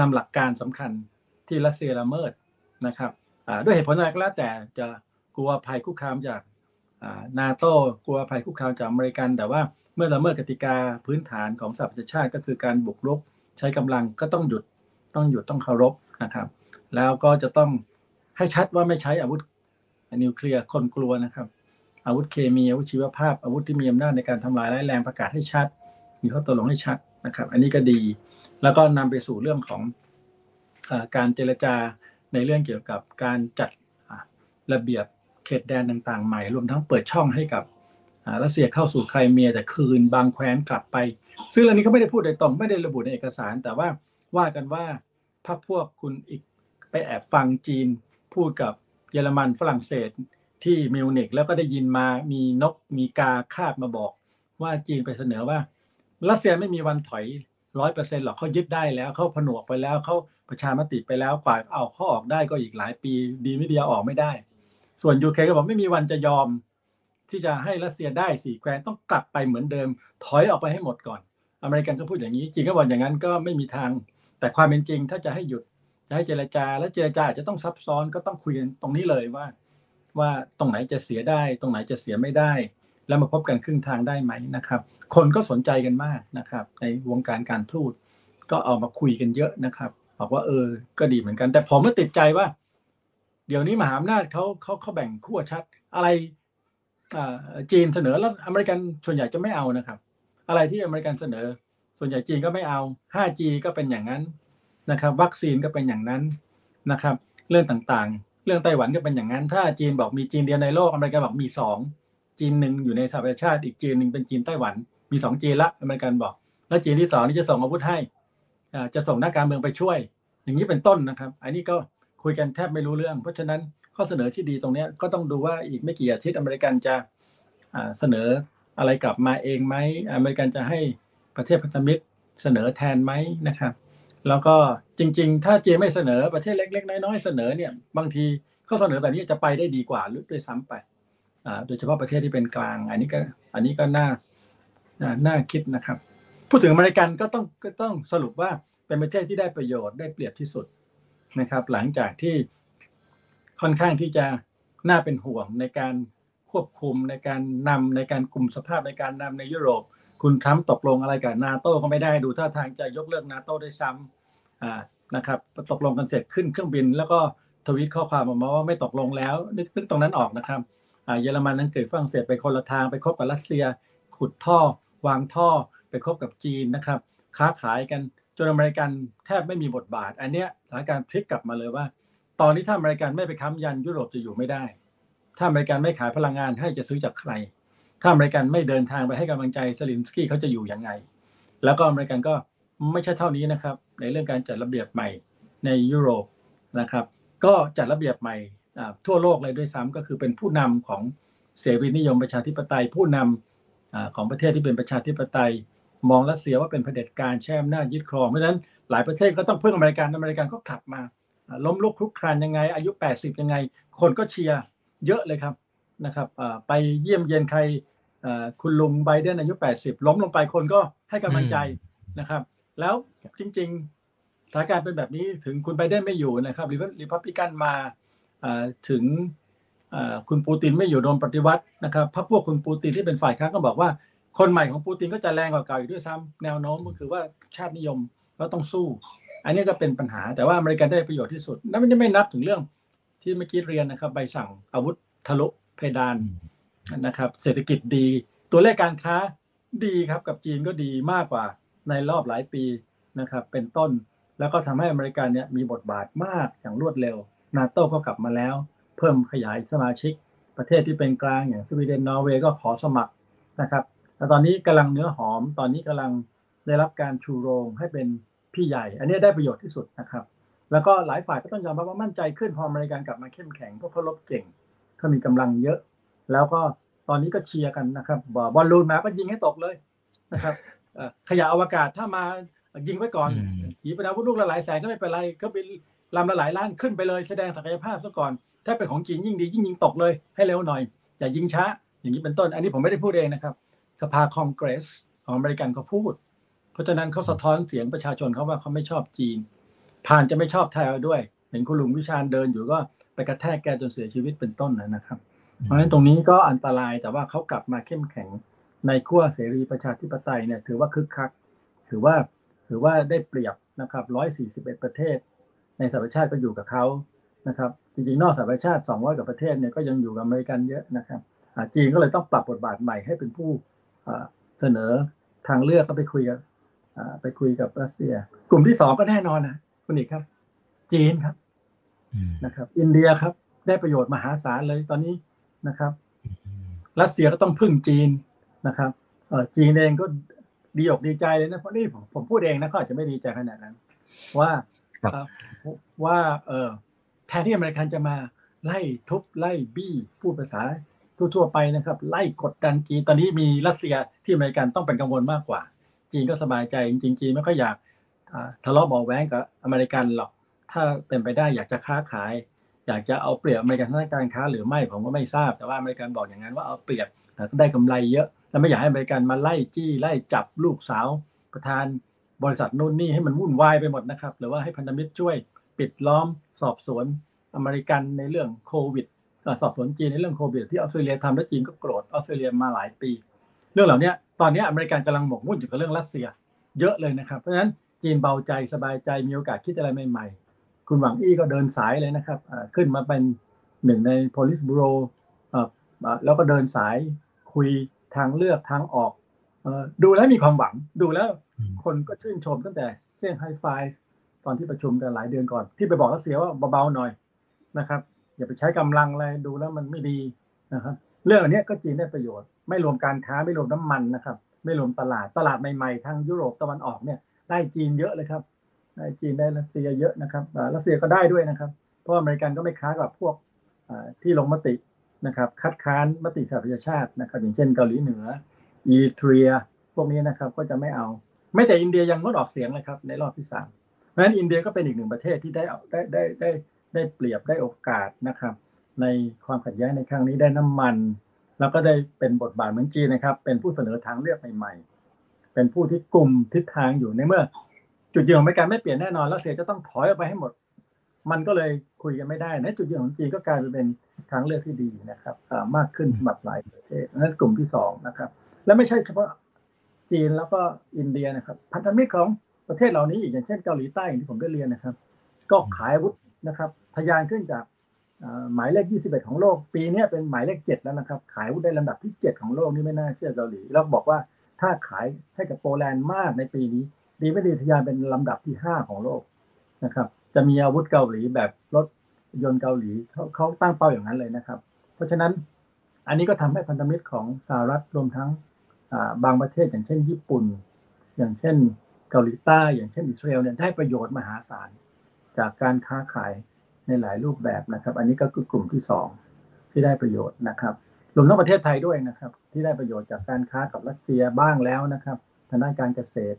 นำหลักการสำคัญ ที่รัสเซียละเมิดนะครับด้วยเหตุผลอะไรก็แล้วแต่จะกลัวภัยคุกคามจากนาโต้กลัวภัยคุกคามจากอเมริกัน แต่ว่าเมื่อละเมิดกติกาพื้นฐานของสหประชาชาติ ก็คือการบุกรุกใช้กำลังก็ต้องหยุดต้องหยุดต้องเคารพนะครับ แล้วก็จะต้องให้ชัดว่าไม่ใช้อาวุธนิวเคลียร์คนกลัวนะครับ อาวุธเคมีอาวุธชีวภาพ อาวุธที่มีอำนาจในการทำลายร้ายแรงประกาศให้ชัด มีข้อตกลงให้ชัดนะครับ อันนี้ก็ดี แล้วก็นำไปสู่เรื่องของ การเจรจาในเรื่องเกี่ยวกับการจัดระเบียบเขตแดนต่างๆใหม่ รวมทั้งเปิดช่องให้กับรัสเซียเข้าสู่ไครเมียแต่คืนบางแคว้นกลับไป ซึ่งเรื่องนี้เขาไม่ได้พูดโดยตรงไม่ได้ระบุในเอกสาร แต่ว่าว่ากันว่าพรรคพวกคุณอีกไปแอบฟังจีน พูดกับเยอรมันฝรั่งเศสที่มิวนิกแล้วก็ได้ยินมามีนกมีกาคาดมาบอก ว่าจีนไปเสนอว่ารัสเซียไม่มีวันถอยร้อยเปอร์เซ็นต์หรอกเขายึดได้แล้วเขาผนวกไปแล้วเขา ประชามติไปแล้วกว่าเอาเขาออกได้ก็อีกหลายปี ดีไม่ดีอออกไม่ได้ ส่วนยูเครนก็บอกไม่มีวันจะยอม ที่จะให้รัสเซียได้สี่แคว้นต้องกลับไปเหมือนเดิม ถอยออกไปให้หมดก่อน อเมริกันก็พูดอย่างนี้จีนก็บอกอย่างนั้นก็ไม่มีทาง แต่ความเป็นจริงถ้าจะให้หยุดจะให้เจรจา และเจรจาอาจจะต้องซับซ้อนก็ต้องคุยกันตรงนี้เลยว่า ว่าตรงไหนจะเสียได้ ตรงไหนจะเสียไม่ได้ แล้วมาพบกันครึ่งทางได้ไหมนะครับ คนก็สนใจกันมากนะครับ ในวงการการทูตก็เอามาคุยกันเยอะนะครับ บอกว่าเออ ก็ดีเหมือนกัน แต่ผมก็ติดใจว่า เดี๋ยวนี้มหาอำนาจเขาเขาเขาแบ่งขั้วชัด อะไรอ่าจีนเสนอแล้วอเมริกันส่วนใหญ่จะไม่เอานะครับ อะไรที่อเมริกันเสนอ ส่วนใหญ่จีนก็ไม่เอา 5G ก็เป็นอย่างนั้นนะครับ วัคซีนก็เป็นอย่างนั้นนะครับ เรื่องต่างๆ เรื่องไต้หวันก็เป็นอย่างนั้น ถ้าจีนบอกมีจีนเดียวในโลกอเมริกันบอกมีสองจีนหนึ่งอยู่ในสหประชาชาติอีกจีนหนึ่งเป็นจีนไต้หวัน มีสองจีนละอเมริกันบอก แล้วจีนที่สองนี่จะส่งอาวุธให้ จะส่งนักการเมืองไปช่วย อย่างนี้เป็นต้นนะครับ อันนี้ก็คุยกันแทบไม่รู้เรื่อง เพราะฉะนั้นข้อเสนอที่ดีตรงนี้ก็ต้องดูว่าอีกไม่กี่อาทิตย์อเมริกันจะเสนออะไรกลับมาเองไหมอเมริกันจะให้ประเทศพันธมิตรเสนอแทนไหมนะครับ แล้วก็จริง ๆ ถ้าจีนไม่เสนอประเทศเล็ก ๆ น้อยๆเสนอเนี่ยบางทีข้อเสนอแบบนี้จะไปได้ดีกว่าหรือด้วยซ้ำไปโดยเฉพาะประเทศที่เป็นกลาง อันนี้ก็อันนี้ก็น่าน่าคิดนะครับ พูดถึงอเมริกันก็ต้องก็ต้องสรุปว่าเป็นประเทศที่ได้ประโยชน์ได้เปรียบที่สุดนะครับ หลังจากที่ค่อนข้างที่จะน่าเป็นห่วงในการควบคุมในการนำในการกลุ่มสภาพในการนำในยุโรป คุณทรัมป์ตกลงอะไรกับนาโต้ก็ไม่ได้ดูท่าทางจะยกเลิกนาโต้ได้ซ้ำอ่านะครับตกลงกันเสร็จขึ้นเครื่องบิน แล้วก็ทวีตข้อความออกมาว่าไม่ตกลงแล้ว นึกนึกตรงนั้นออกนะครับอ่าเยอรมันอังกฤษฝรั่งเศสไปคนละทางไปคบกับรัสเซีย ขุดท่อ วางท่อ ไปคบกับจีนนะครับ ค้าขายกันจนอเมริกันแทบไม่มีบทบาท อันเนี้ยสถานการณ์พลิกกลับมาเลยว่า ตอนนี้ถ้าอเมริกันไม่ไปค้ำยันยุโรปจะอยู่ไม่ได้ ถ้าอเมริกันไม่ขายพลังงานให้จะซื้อจากใคร ถ้าอเมริกันไม่เดินทางไปให้กำลังใจเซเลนสกี้เขาจะอยู่ยังไง แล้วก็อเมริกันก็ไม่ใช่เท่านี้นะครับ ในเรื่องการจัดระเบียบใหม่ในยุโรปนะครับ ก็จัดระเบียบใหม่ทั่วโลกเลยด้วยซ้ำก็คือเป็นผู้นำของเสรีนิยมประชาธิปไตย ผู้นำอ่าของประเทศที่เป็นประชาธิปไตย มองรัสเซียว่าเป็นเผด็จการแช่อำนาจยึดครองเพราะฉะนั้นหลายประเทศก็ต้องพึ่งอเมริกันอเมริกันก็กลับมา ล้มลุกคลุกคลานยังไง อายุ 80 ยังไง คนก็เชียร์เยอะเลยครับนะครับไปเยี่ยมเยียนใครคุณลุงไบเดนอายุ 80 ล้มลงไปคนก็ให้กำลังใจนะครับ แล้วจริงๆสถานการณ์เป็นแบบนี้ถึงคุณไบเดนไม่อยู่นะครับริพับลิกันมาถึงคุณปูตินไม่อยู่โดนปฏิวัตินะครับพรรคพวกคุณปูตินที่เป็นฝ่ายค้านก็บอกว่า คนใหม่ของปูตินก็จะแรงกว่าเก่าอีกด้วยซ้ำแนวโน้มก็คือว่าชาตินิยมก็ต้องสู้ อันนี้ก็เป็นปัญหาแต่ว่าอเมริกันได้ประโยชน์ที่สุดนั่นไม่ได้ไม่นับถึงเรื่องที่เมื่อกี้เรียนนะครับ ใบสั่งอาวุธทะลุเพดานนะครับ เศรษฐกิจดี ตัวเลขการค้าดีครับกับจีนก็ดีมากกว่าในรอบหลายปีนะครับ เป็นต้นแล้วก็ทำให้อเมริกันเนี่ยมีบทบาทมากอย่างรวดเร็วนาโต้ก็กลับมาแล้ว เพิ่มขยายสมาชิกประเทศที่เป็นกลางอย่างสวีเดนนอร์เวย์ก็ขอสมัครนะครับ แต่ตอนนี้กำลังเนื้อหอม ตอนนี้กำลังได้รับการชูโรงให้เป็นพี่ใหญ่ อันนี้ได้ประโยชน์ที่สุดนะครับ แล้วก็หลายฝ่ายก็ต้องยอมรับว่ามั่นใจขึ้นพออเมริกันกลับมาเข้มแข็งเพราะเขาลบเก่งเขามีกำลังเยอะ แล้วก็ตอนนี้ก็เชียร์กันนะครับบอลลูนมาก็ยิงให้ตกเลยนะครับเอ่อขยะอวกาศถ้ามายิงไว้ก่อนอืมขีปนาวุธลูกละหลายแสนก็ไม่เป็นไรก็บินลำละหลายล้านขึ้นไปเลยแสดงศักยภาพซะก่อน ถ้าเป็นของจีนยิ่งดียิ่งยิงตกเลยให้เร็วหน่อยอย่ายิงช้า อย่างนี้เป็นต้น อันนี้ผมไม่ได้พูดเองนะครับ สภาคองเกรสของอเมริกันเขาพูด เพราะฉะนั้นเขาสะท้อนเสียงประชาชนเขาว่าเขาไม่ชอบจีน ผ่านจะไม่ชอบไทยด้วยเห็นคุณลุงวิชาญเดินอยู่ก็ไปกระแทกแกจนเสียชีวิตเป็นต้นนะครับ เพราะฉะนั้นตรงนี้ก็อันตรายแต่ว่าเขากลับมาเข้มแข็งในขั้วเสรีประชาธิปไตยเนี่ยถือว่าคึกคัก ถือว่าถือว่าได้เปรียบนะครับ141 ประเทศ ในสหประชาติก็อยู่กับเขานะครับจริงๆนอกสหประชาติ 200กว่าประเทศเนี่ยก็ยังอยู่กับอเมริกันเยอะนะครับจีนก็เลยต้องปรับบทบาทใหม่ให้เป็นผู้ เสนอทางเลือกก็ไปคุยกับอ่าไปคุยกับรัสเซีย กลุ่มที่สองก็แน่นอนนะคุณอีกครับ จีนครับอืมนะครับ อินเดียครับ ได้ประโยชน์มหาศาลเลยตอนนี้นะครับ รัสเซียก็ต้องพึ่งจีนนะครับเออจีนเองก็ดีอกดีใจเลยนะเพราะนี่ผมผมพูดเองนะเขาอาจจะไม่ดีใจขนาดนั้น ว่าครับเอ่อว่าเออแทนที่อเมริกันจะมาไล่ทุบไล่บี้พูดภาษา ทั่วๆไปนะครับ ไล่กดดันจีนตอนนี้มีรัสเซียที่อเมริกันต้องเป็นกังวลมากกว่า จีนก็สบายใจจริงๆจีนไม่ค่อยอยากทะเลาะเบาแว้งกับอเมริกันหรอกถ้าเป็นไปได้อยากจะค้าขาย อยากจะเอาเปรียบอเมริกันทางการค้าหรือไม่ผมก็ไม่ทราบแต่ว่าอเมริกันบอกอย่างนั้นว่าเอาเปรียบแต่ก็ได้กำไรเยอะแล้วไม่อยากให้อเมริกันมาไล่จี้ไล่จับลูกสาว ประธานบริษัทนู่นนี่ให้มันวุ่นวายไปหมดนะครับหรือว่าให้พันธมิตรช่วยปิดล้อมสอบสวนอเมริกันในเรื่องโควิด สอบสวนจีนในเรื่องโควิดที่ออสเตรเลียทำแล้วจีนก็โกรธออสเตรเลียมาหลายปี เรื่องเหล่านี้ตอนนี้อเมริกันกำลังหมกมุ่นอยู่กับเรื่องรัสเซีย เยอะเลยนะครับ เพราะฉะนั้นจีนเบาใจสบายใจมีโอกาสคิดอะไรใหม่ๆ คุณหวังอี้ก็เดินสายเลยนะครับขึ้นมาเป็นหนึ่งใน police bureau แล้วก็เดินสายคุยทางเลือกทางออกดูแล้วมีความหวังดูแล้วคนก็ชื่นชมตั้งแต่เซี่ยงไฮ้ไฟตอนที่ประชุมกันหลายเดือนก่อน ที่ไปบอกรัสเซียว่าเบาๆหน่อยนะครับ อย่าไปใช้กำลังอะไรดูแล้วมันไม่ดีนะครับเรื่องอันนี้ก็จีนได้ประโยชน์ ไม่รวมการค้าไม่รวมน้ำมันนะครับ ไม่รวมตลาดตลาดใหม่ๆทางยุโรปตะวันออกเนี่ยได้จีนเยอะเลยครับได้จีนได้รัสเซียเยอะนะครับรัสเซียก็ได้ด้วยนะครับ เพราะอเมริกันก็ไม่ค้ากับพวกที่ลงมตินะครับคัดค้านมติสหประชาชาตินะครับอย่างเช่นเกาหลีเหนืออีริเทรียพวกนี้นะครับก็จะไม่เอา ไม่แต่อินเดียยังงดออกเสียงเลยครับในรอบที่สามเพราะฉะนั้นอินเดียก็เป็นอีกหนึ่งประเทศที่ได้เอาได้ได้ได้ ได้เปรียบได้โอกาสนะครับ ในความขัดแย้งในครั้งนี้ได้น้ำมัน แล้วก็ได้เป็นบทบาทเหมือนจีนนะครับ เป็นผู้เสนอทางเลือกใหม่ๆ เป็นผู้ที่กลุ่มทิศทางอยู่ในเมื่อ จุดยืนของอเมริกาไม่เปลี่ยนแน่นอนรัสเซียจะต้องถอยออกไปให้หมด มันก็เลยคุยกันไม่ได้ในจุดยืนของจีนก็กลายเป็นทางเลือกที่ดีนะครับมากขึ้นสำหรับหลายประเทศนั่นกลุ่มที่สองนะครับ และไม่ใช่เฉพาะจีนแล้วก็อินเดียนะครับ พันธมิตรของประเทศเหล่านี้อีกอย่างเช่นเกาหลีใต้ที่ผมได้เรียนนะครับ ก็ขายอาวุธ นะครับทะยานขึ้นจากหมายเลข 21 ของโลก ปีนี้เป็นหมายเลข 7 แล้วนะครับ ขายอาวุธได้ลำดับที่ 7 ของโลกนี่ไม่น่าเชื่อเกาหลีแล้วบอกว่าถ้าขายให้กับโปแลนด์มากในปีนี้ ดีไม่ดีทะยานเป็นลำดับที่ 5 ของโลกนะครับ จะมีอาวุธเกาหลีแบบรถยนต์เกาหลีเขาเขาตั้งเป้าอย่างนั้นเลยนะครับ เพราะฉะนั้นอันนี้ก็ทำให้พันธมิตรของสหรัฐรวมทั้งบางประเทศอย่างเช่นญี่ปุ่น อย่างเช่นเกาหลีใต้ อย่างเช่นอิสราเอลเนี่ยได้ประโยชน์มหาศาล จากการค้าขายในหลายรูปแบบนะครับ อันนี้ก็คือกลุ่มที่สองที่ได้ประโยชน์นะครับรวมทั้งประเทศไทยด้วยนะครับ ที่ได้ประโยชน์จากการค้ากับรัสเซียบ้างแล้วนะครับ ทางด้านการเกษตร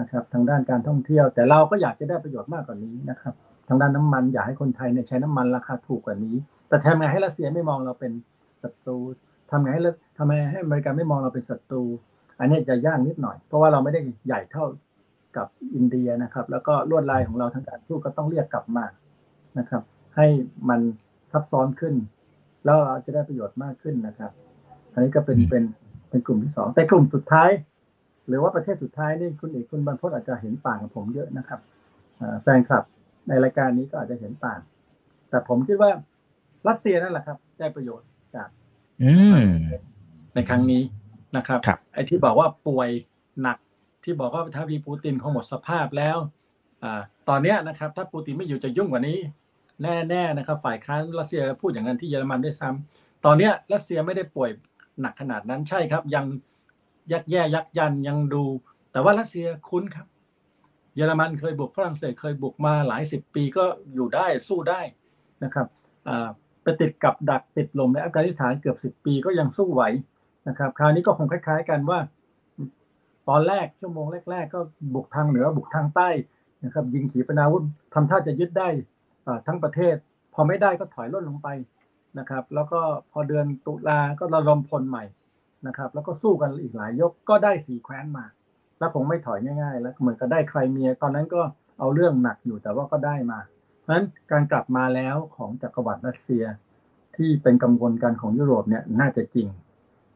นะครับ ทางด้านการท่องเที่ยว แต่เราก็อยากจะได้ประโยชน์มากกว่านี้นะครับ ทางด้านน้ำมันอยากให้คนไทยเนี่ยใช้น้ำมันราคาถูกกว่านี้ แต่ทำไงให้รัสเซียไม่มองเราเป็นศัตรูทำไงให้รัสทำไงให้อเมริกาไม่มองเราเป็นศัตรู อันนี้จะยากนิดหน่อย เพราะว่าเราไม่ได้ใหญ่เท่า กับอินเดียนะครับ แล้วก็ลวดลายของเราทางการทูตก็ต้องเรียกกลับมานะครับ ให้มันซับซ้อนขึ้น แล้วเราจะได้ประโยชน์มากขึ้นนะครับอันนี้ก็เป็นอืมเป็นเป็นกลุ่มที่สองแต่กลุ่มสุดท้าย หรือว่าประเทศสุดท้ายนี่คุณเอกคุณบรรพตอาจจะเห็นต่างกับผมเยอะนะครับอ่าแฟนคลับในรายการนี้ก็อาจจะเห็นต่าง แต่ผมคิดว่ารัสเซียนั่นแหละครับ ได้ประโยชน์จากอืมในครั้งนี้นะครับครับไอ้ที่บอกว่าป่วยหนัก ที่บอกว่าถ้ามีปูตินคงหมดสภาพแล้วอตอนนี้นะครับ ถ้าปูตินไม่อยู่จะยุ่งกว่านี้ แน่ๆนะครับ ฝ่ายค้านรัสเซียพูดอย่างนั้นที่เยอรมันด้วยซ้ำตอนนี้รัสเซียไม่ได้ป่วยหนักขนาดนั้นใช่ครับ ยังยักแย่ยักยันยังดู แต่ว่ารัสเซียคุ้นครับ เยอรมันเคยบุกฝรั่งเศสเคยบุกมาหลายสิบปีก็อยู่ได้สู้ได้นะครับไปติดกับดักติดลมในอัฟกานิสถานเกือบสิบปีก็ยังสู้ไหวนะครับ คราวนี้ก็คงคล้าย ๆ กันว่า ตอนแรกชั่วโมงแรก ๆ ก็บุกทางเหนือบุกทางใต้นะครับยิงขีปนาวุธทำท่าจะยึดได้ทั้งประเทศ พอไม่ได้ก็ถอยล่นลงไปนะครับ แล้วก็พอเดือนตุลาก็ระดมพลใหม่นะครับ แล้วก็สู้กันอีกหลายยกก็ได้สีแคว้นมา แล้วคงไม่ถอยง่าย ๆ แล้วเหมือนกับได้ใครเมีย ตอนนั้นก็เอาเรื่องหนักอยู่แต่ว่าก็ได้มา เพราะฉะนั้นการกลับมาแล้วของจักรวรรดิรัสเซียที่เป็นกังวลกันของยุโรปเนี่ยน่าจะจริง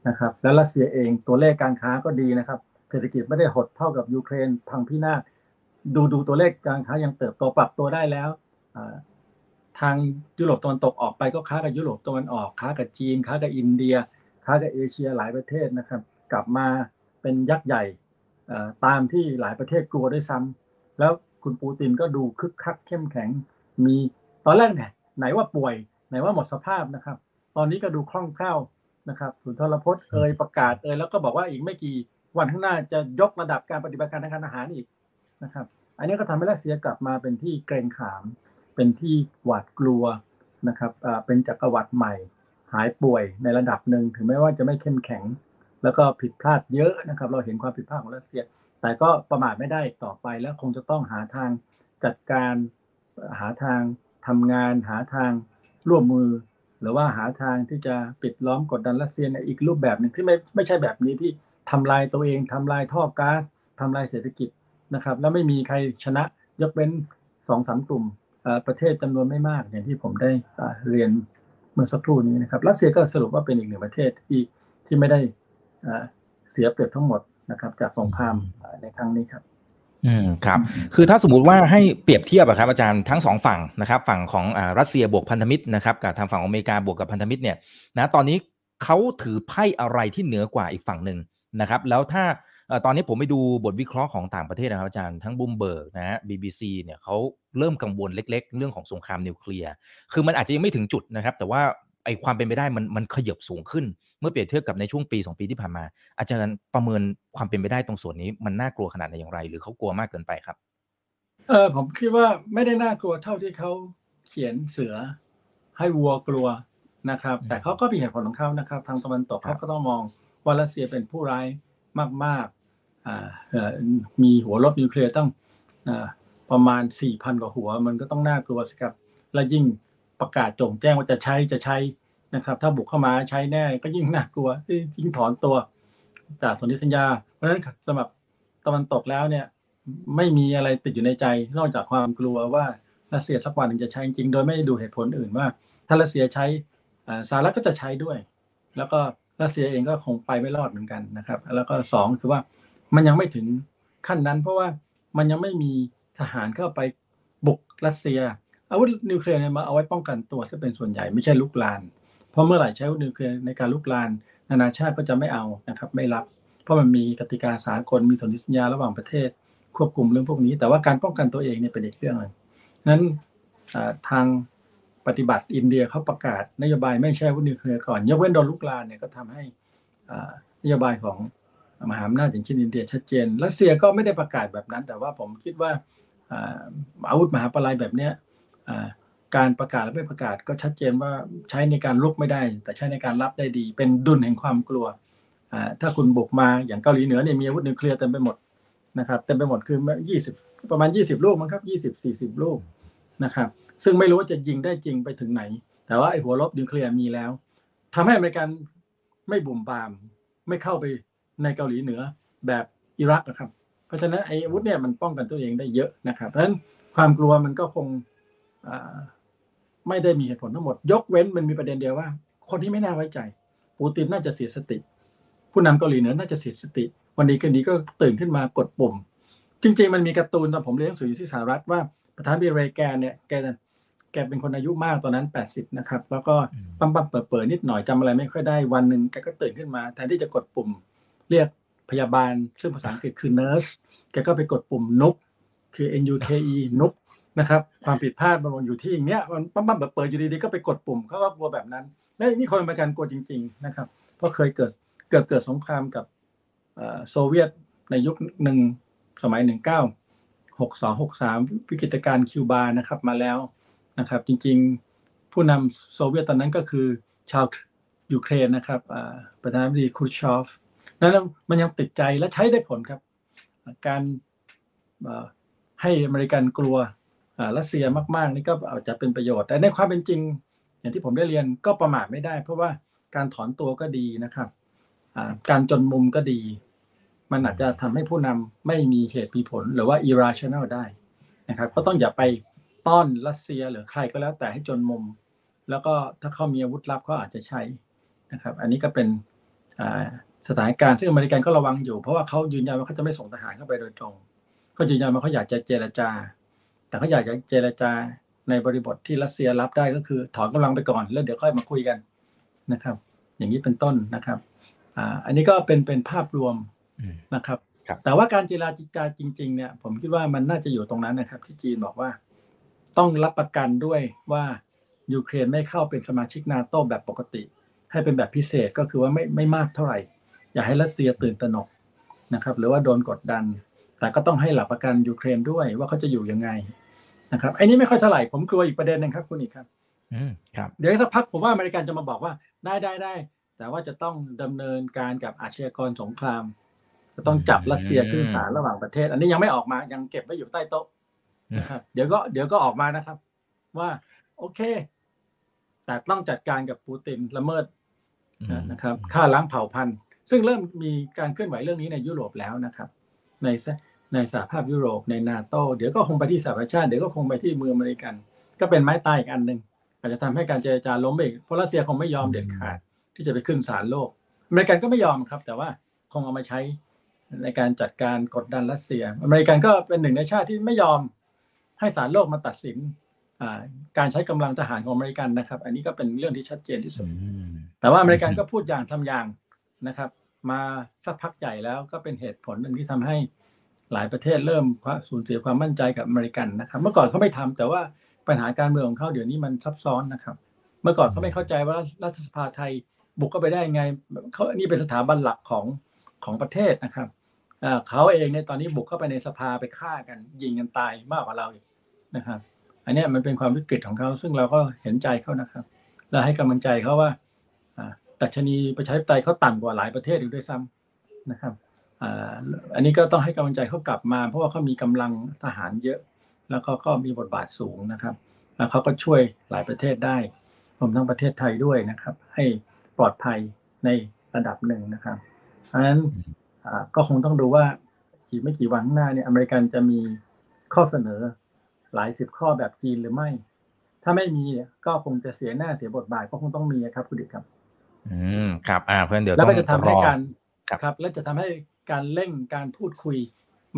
นะครับ และรัสเซียเองตัวเลขการค้าก็ดีนะครับ ศรษฐกิจไม่ได้หดเท่ากับยูเครนพังพินาศดูดูตัวเลขการค้ายังเติบโตปรับตัวได้แล้วทางยุโรปตะวันตกออกไปก็ค้ากับยุโรปตะวันออกค้ากับจีนค้ากับอินเดีย ค้ากับเอเชียหลายประเทศนะครับ กลับมาเป็นยักษ์ใหญ่ตามที่หลายประเทศกลัวด้วยซ้ำแล้วคุณปูตินก็ดูคึกคักเข้มแข็ง มีตอนแรกเนี่ยไหนว่าป่วย ไหนว่าหมดสภาพนะครับ ตอนนี้ก็ดูคล่องแคล่วนะครับสุนทรพจน์เอ่ยประกาศเอ่ยแล้วก็บอกว่าอีกไม่กี่ วันข้างหน้าจะยกระดับการปฏิบัติการทางการอาหารอีกนะครับ อันนี้ก็ทำให้รัสเซียกลับมาเป็นที่เกรงขาม เป็นที่หวาดกลัวนะครับเป็นจักรวรรดิใหม่ หายป่วยในระดับหนึ่งถึงแม้ว่าจะไม่เข้มแข็ง แล้วก็ผิดพลาดเยอะนะครับ เราเห็นความผิดพลาดของรัสเซีย แต่ก็ประมาทไม่ได้ต่อไปแล้วคงจะต้องหาทางจัดการหาทางทำงาน หาทางร่วมมือ หรือว่าหาทางที่จะปิดล้อมกดดันรัสเซียในอีกรูปแบบหนึ่งที่ไม่ไม่ใช่แบบนี้ที่ ทำลายตัวเองทำลายท่อก๊าซทำลายเศรษฐกิจนะครับ แล้วไม่มีใครชนะยกเว้นสองสามกลุ่มประเทศจำนวนไม่มากอย่างที่ผมได้เรียนเมื่อสักครู่นี้นะครับรัสเซียก็สรุปว่าเป็นอีกหนึ่งประเทศที่ที่ไม่ได้เสียเปรียบทั้งหมดนะครับ จากสงครามในครั้งนี้ครับอืมครับ คือถ้าสมมุติว่าให้เปรียบเทียบอะครับอาจารย์ทั้งสองฝั่งนะครับ ฝั่งของรัสเซียบวกพันธมิตรนะครับกับทางฝั่งอเมริกาบวกกับพันธมิตรเนี่ยนะตอนนี้เขาถือไพ่อะไรที่เหนือกว่าอีกฝั่งหนึ่ง นะครับแล้วถ้าตอนนี้ผมไปดูบทวิเคราะห์ของต่างประเทศนะครับอาจารย์ทั้งบูมเบิร์กนะฮะ BBC เนี่ยเขาเริ่มกังวลเล็ก ๆ เรื่องของสงครามนิวเคลียร์คือมันอาจจะยังไม่ถึงจุดนะครับ แต่ว่าไอความเป็นไปได้มันมันขยับสูงขึ้น เมื่อเปรียบเทียบกับในช่วงปี 2 ปีที่ผ่านมา อาจารย์ประเมินความเป็นไปได้ตรงส่วนนี้มันน่ากลัวขนาดไหนอย่างไร หรือเขากลัวมากเกินไปครับเออผมคิดว่าไม่ได้น่ากลัวเท่าที่เขาเขียนเสือให้วัวกลัวนะครับ แต่เขาก็มีเหตุผลของเขานะครับ ทางตะวันตกเขาก็ต้องมอง ว่ารัสเซียเป็นผู้ร้ายมากๆมีหัวรบนิวเคลียร์ตั้งประมาณสี่พันกว่าหัว มันก็ต้องน่ากลัวสิครับ และยิ่งประกาศจงแจ้งว่าจะใช้จะใช้นะครับ ถ้าบุกเข้ามาใช้แน่ก็ยิ่งน่ากลัวยิ่งถอนตัวจากสนธิสัญญา เพราะฉะนั้นสำหรับตะวันตกแล้วเนี่ยไม่มีอะไรติดอยู่ในใจ นอกจากความกลัวว่ารัสเซียสักวันหนึ่งจะใช้จริงโดยไม่ดูเหตุผลอื่นว่า ถ้ารัสเซียใช้สหรัฐก็จะใช้ด้วย แล้วก็ รัสเซียเองก็คงไปไม่รอดเหมือนกันนะครับ แล้วก็สองคือว่ามันยังไม่ถึงขั้นนั้น เพราะว่ามันยังไม่มีทหารเข้าไปบุกรัสเซีย อาวุธนิวเคลียร์เนี่ยมาเอาไว้ป้องกันตัวจะเป็นส่วนใหญ่ไม่ใช่ลุกลาน เพราะเมื่อไหร่ใช้อาวุธนิวเคลียร์ในการลุกลาน นานาชาติก็จะไม่เอานะครับ ไม่รับ เพราะมันมีกติกาสากลมีสนธิสัญญาระหว่างประเทศ ควบคุมเรื่องพวกนี้ แต่ว่าการป้องกันตัวเองเนี่ยเป็นอีกเรื่องหนึ่งนั้นทาง ปฏิบัติอินเดียเขาประกาศนโยบายไม่ใช่อาวุธนิวเคลียร์ก่อน ยกเว้นโดนลุกลานเนี่ยก็ทำให้นโยบายของมหาอำนาจอย่างเช่นอินเดียชัดเจนรัสเซียก็ไม่ได้ประกาศแบบนั้น แต่ว่าผมคิดว่าอาวุธมหาปลายแบบเนี้ยการประกาศและไม่ประกาศก็ชัดเจนว่าใช้ในการลุกไม่ได้ แต่ใช้ในการรับได้ดี เป็นดุลแห่งความกลัวถ้าคุณบุกมาอย่างเกาหลีเหนือเนี่ยมีอาวุธนิวเคลียร์เต็มไปหมดนะครับเต็มไปหมดคือยี่สิบประมาณยี่สิบลูกมั้งครับยี่สิบสี่สิบลูกนะครับ ซึ่งไม่รู้ว่าจะยิงได้จริงไปถึงไหน แต่ว่าไอ้หัวลบนิวเคลียร์มีแล้วทำให้อเมริกันไม่บุ่มบาม ไม่เข้าไปในเกาหลีเหนือแบบอิรักนะครับ เพราะฉะนั้นไอ้อาวุธเนี่ยมันป้องกันตัวเองได้เยอะนะครับ เพราะฉะนั้นความกลัวมันก็คงไม่ได้มีเหตุผลทั้งหมด ยกเว้นมันมีประเด็นเดียวว่า คนที่ไม่น่าไว้ใจ ปูตินน่าจะเสียสติ ผู้นำเกาหลีเหนือน่าจะเสียสติ วันดีคืนดีก็ตื่นขึ้นมากดปุ่ม จริง ๆ มันมีการ์ตูนตอนผมเรียนหนังสืออยู่ที่สหรัฐว่าประธานบิเรแกนเนี่ยแก แกเป็นคนอายุมากตอนนั้น80นะครับ แล้วก็ปั๊มปั๊มเปิดเปิดนิดหน่อยจำอะไรไม่ค่อยได้วันหนึ่งแกก็ตื่นขึ้นมา แทนที่จะกดปุ่มเรียกพยาบาล ซึ่งภาษาอังกฤษคือ nurse แกก็ไปกดปุ่มนุกคือ n u k e นุกนะครับ ความผิดพลาดมันอยู่ที่อย่างเงี้ยมันปั๊มปั๊มเปิดอยู่ดีๆก็ไปกดปุ่มเขาก็กลัวแบบนั้นและนี่คนอเมริกันกลัวจริง ๆนะครับ เพราะเคยเกิดเกิดเกิดสงครามกับโซเวียตในยุคหนึ่งสมัยหนึ่งเก้าหกสองหกสามวิกฤตการณ์คิวบานะครับมาแล้ว นะครับ จริงๆผู้นำโซเวียตตอนนั้นก็คือชาวยูเครนนะครับประธานาธิบดีคูชอฟนั้นมันยังติดใจและใช้ได้ผลครับ การให้อเมริกันกลัวรัสเซียมาก ๆ นี่ก็อาจจะเป็นประโยชน์ แต่ในความเป็นจริง อย่างที่ผมได้เรียนก็ประมาทไม่ได้ เพราะว่าการถอนตัวก็ดีนะครับการจนมุมก็ดี มันอาจจะทำให้ผู้นำไม่มีเหตุมีผล หรือว่า irrational ได้นะครับก็ต้องอย่าไป ต้อนรัสเซียหรือใครก็แล้วแต่ให้จนมุม แล้วก็ถ้าเขามีอาวุธลับเขาอาจจะใช้นะครับ อันนี้ก็เป็นสถานการณ์ซึ่งอเมริกันก็ระวังอยู่ เพราะว่าเขายืนยันว่าเขาจะไม่ส่งทหารเข้าไปโดยตรงเขายืนยันว่าเขาอยากจะเจรจา แต่เขาอยากจะเจรจาในบริบทที่รัสเซียรับได้ก็คือ ถอนกำลังไปก่อน แล้วเดี๋ยวค่อยมาคุยกันนะครับ อย่างนี้เป็นต้นนะครับอ่าอันนี้ก็เป็นเป็นภาพรวมนะครับ แต่ว่าการเจรจาจริงๆเนี่ยผมคิดว่ามันน่าจะอยู่ตรงนั้นนะครับ ที่จีนบอกว่า ต้องรับประกันด้วยว่ายูเครนไม่เข้าเป็นสมาชิกนาโตแบบปกติ ให้เป็นแบบพิเศษก็คือว่าไม่ไม่มากเท่าไหร่ อย่าให้รัสเซียตื่นตระหนกนะครับ หรือว่าโดนกดดัน แต่ก็ต้องให้หลักประกันยูเครนด้วยว่าเขาจะอยู่ยังไงนะครับไอ้นี้ไม่ค่อยเท่าไหร่ผมกลัวอีกประเด็นหนึงครับคุณอีกครับอืมครับ เดี๋ยวอีกสักพักผมว่าอเมริกันจะมาบอกว่าได้ได้ได้แต่ว่าจะต้องดำเนินการกับอาชญากรสงคราม จะต้องจับรัสเซียขึ้นศาลระหว่างประเทศ อันนี้ยังไม่ออกมายังเก็บไว้อยู่ใต้โต๊ะ นะครับเดี๋ยวก็เดี๋ยวก็ออกมานะครับ ว่า โอเค แต่ต้องจัดการกับปูตินละเมิดอืมนะครับฆ่าล้างเผ่าพันธุ์ ซึ่งเริ่มมีการเคลื่อนไหวเรื่องนี้ในยุโรปแล้วนะครับ ในสในสหภาพยุโรปในนาโตเดี๋ยวก็คงไปที่สหประชาติเดี๋ยวก็คงไปที่เมืองอเมริกัน ก็เป็นไม้ตายอีกอันหนึ่งอาจจะทำให้การเจรจาล้มไปอีกเพราะรัสเซียคงไม่ยอมเด็ดขาด ที่จะไปขึ้นศาลโลกอเมริกันก็ไม่ยอมครับ แต่ว่าคงเอามาใช้ในการจัดการกดดันรัสเซีย อเมริกันก็เป็นหนึ่งในชาติที่ไม่ยอม ให้ศาลโลกมาตัดสินอ่าการใช้กำลังทหารของอเมริกันนะครับ อันนี้ก็เป็นเรื่องที่ชัดเจนที่สุดอืมแต่ว่าอเมริกันก็พูดอย่างทำอย่างนะครับ มาสักพักใหญ่แล้วก็เป็นเหตุผลหนึ่งที่ทำให้หลายประเทศเริ่มสูญเสียความมั่นใจกับอเมริกันนะครับ เมื่อก่อนเขาไม่ทำแต่ว่าปัญหาการเมืองของเขาเดี๋ยวนี้มันซับซ้อนนะครับ เมื่อก่อนเขาไม่เข้าใจว่ารัฐสภาไทยบุกเข้าไปได้ยังไงเขานี่เป็นสถาบันหลักของของประเทศนะครับ เขาเองเนี่ยตอนนี้บุกเข้าไปในสภาไปฆ่ากัน ยิงกันตายมากกว่าเราอีกนะครับ อันนี้มันเป็นความวิกฤตของเขา ซึ่งเราก็เห็นใจเขานะครับและให้กำลังใจเขาว่าดัชนีประชาธิปไตยเขาต่ำกว่าหลายประเทศอีกด้วยซ้ำนะครับอันนี้ก็ต้องให้กำลังใจเขากลับมา เพราะว่าเขามีกำลังทหารเยอะ แล้วเขาก็มีบทบาทสูงนะครับ แล้วเขาก็ช่วยหลายประเทศได้รวมทั้งประเทศไทยด้วยนะครับ ให้ปลอดภัยในระดับหนึ่งนะครับเพราะฉะนั้น ก็คงต้องดูว่าอีกไม่กี่วันข้างหน้าเนี่ยอเมริกันจะมีข้อเสนอหลายสิบข้อแบบจีนหรือไม่ ถ้าไม่มีก็คงจะเสียหน้าเสียบทบาทก็คงต้องมีครับคุณดิษฐ์ครับ อืมครับ อ่าเพราะฉะนั้นเดี๋ยวแล้วต้อก็งจะทำให้อการครับครับและจะทำให้การเร่งการพูดคุย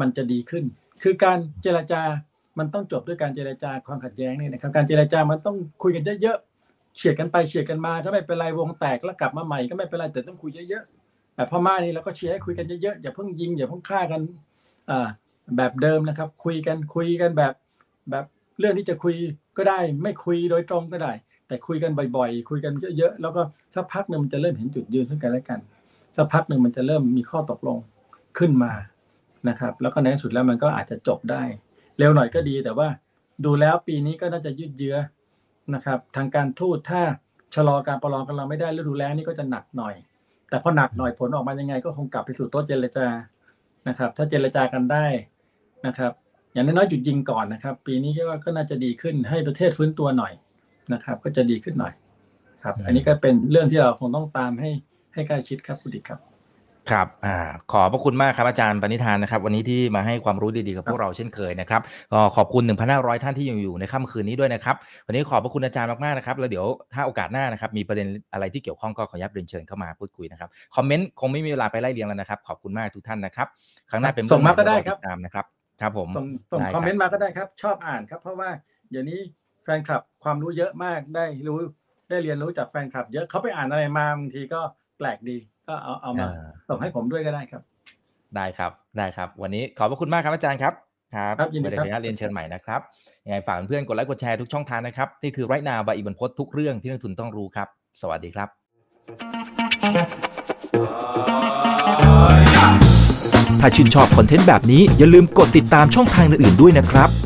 มันจะดีขึ้น คือการเจรจามันต้องจบด้วยการเจรจาความขัดแย้งนี่นะครับ การเจรจามันต้องคุยกันเยอะๆเฉียดกันไปเฉียดกันมาถ้าไม่เป็นไรวงแตกแล้วกลับมาใหม่ก็ไม่เป็นไรแต่ต้องคุยเยอะๆแต่ พม่านี่เราก็เชียร์ให้คุยกันเยอะๆอย่าเพิ่งยิงอย่าเพิ่งฆ่ากันอแบบเดิมนะครับ คุยกันคุยกันแบบแบบเรื่องที่จะคุยก็ได้ ไม่คุยโดยตรงก็ได้ แต่คุยกันบ่อยๆ คุยกันเยอะๆแล้วก็สักพักหนึ่งมันจะเริ่มเห็นจุดยืนซึ่งกันและกันสักพักหนึ่งมันจะเริ่มมีข้อตกลงขึ้นมานะครับ แล้วก็ในที่สุดแล้วมันก็อาจจะจบได้ เร็วหน่อยก็ดีแต่ว่าดูแล้วปีนี้ก็น่าจะยืดเยื้อนะครับ ทางการทูตถ้าชะลอการประลองกันเราไม่ได้ฤดูแล้งนี่ก็จะหนักหน่อย แต่พอหนักหน่อยผลออกมายังไง ก็คงกลับไปสู่โต๊ะเจรจานะครับ ถ้าเจรจากันได้นะครับ อย่างน้อยๆจุดยิงก่อนนะครับ ปีนี้คิดว่าก็น่าจะดีขึ้นให้ประเทศฟื้นตัวหน่อยนะครับ ก็จะดีขึ้นหน่อยครับ อันนี้ก็เป็นเรื่องที่เราคงต้องตามให้ให้ใกล้ชิดครับคุณดิครับ ครับอ่าขอบพระคุณมากครับอาจารย์ปณิธานนะครับ วันนี้ที่มาให้ความรู้ดีๆกับพวกเราเช่นเคยนะครับก็ขอบคุณ 1,500 ท่านที่ยังอยู่ในค่ำคืนนี้ด้วยนะครับ วันนี้ขอบพระคุณอาจารย์มากๆนะครับแล้วเดี๋ยวถ้าโอกาสหน้านะครับมีประเด็นอะไรที่เกี่ยวข้องก็ขออนุญาตเรียนเชิญเข้ามาพูดคุยนะครับคอมเมนต์คงไม่มีเวลาไปไล่เรียงแล้วนะครับ ขอบคุณมากทุกท่านนะครับครั้งหน้าเป็นส่งมาก็เรื่องหนได้ครับเยวเาติตามนะครับครับผมส่งส่งได้ครับคอมเมนต์มาก็ได้ครับชอบอ่านครับ เพราะว่าเดี๋ยวนี้แฟนคลับความรู้เยอะมากได้รู้ได้เรียนรู้จากแฟนคลับ เยอะเขาไปอ่านอะไรมาบางทีก็แปลกดี ก็เอาเอามาอ่าส่งให้ผมด้วยก็ได้ครับ ได้ครับได้ครับ วันนี้ขอบพระคุณมากครับอาจารย์ครับครับครับยินดีไว้ครับเดี๋ยวขออนุญาตเรียนเชิญใหม่นะครับยังไงฝากเพื่อนๆกดไลค์กดแชร์ทุกช่องทางนะครับนี่คือไรนาบายอีบันพศทุกเรื่องที่นักทุนต้องรู้ครับ สวัสดีครับ ถ้าชื่นชอบคอนเทนต์แบบนี้อย่าลืมกดติดตามช่องทางอื่นๆด้วยนะครับไม่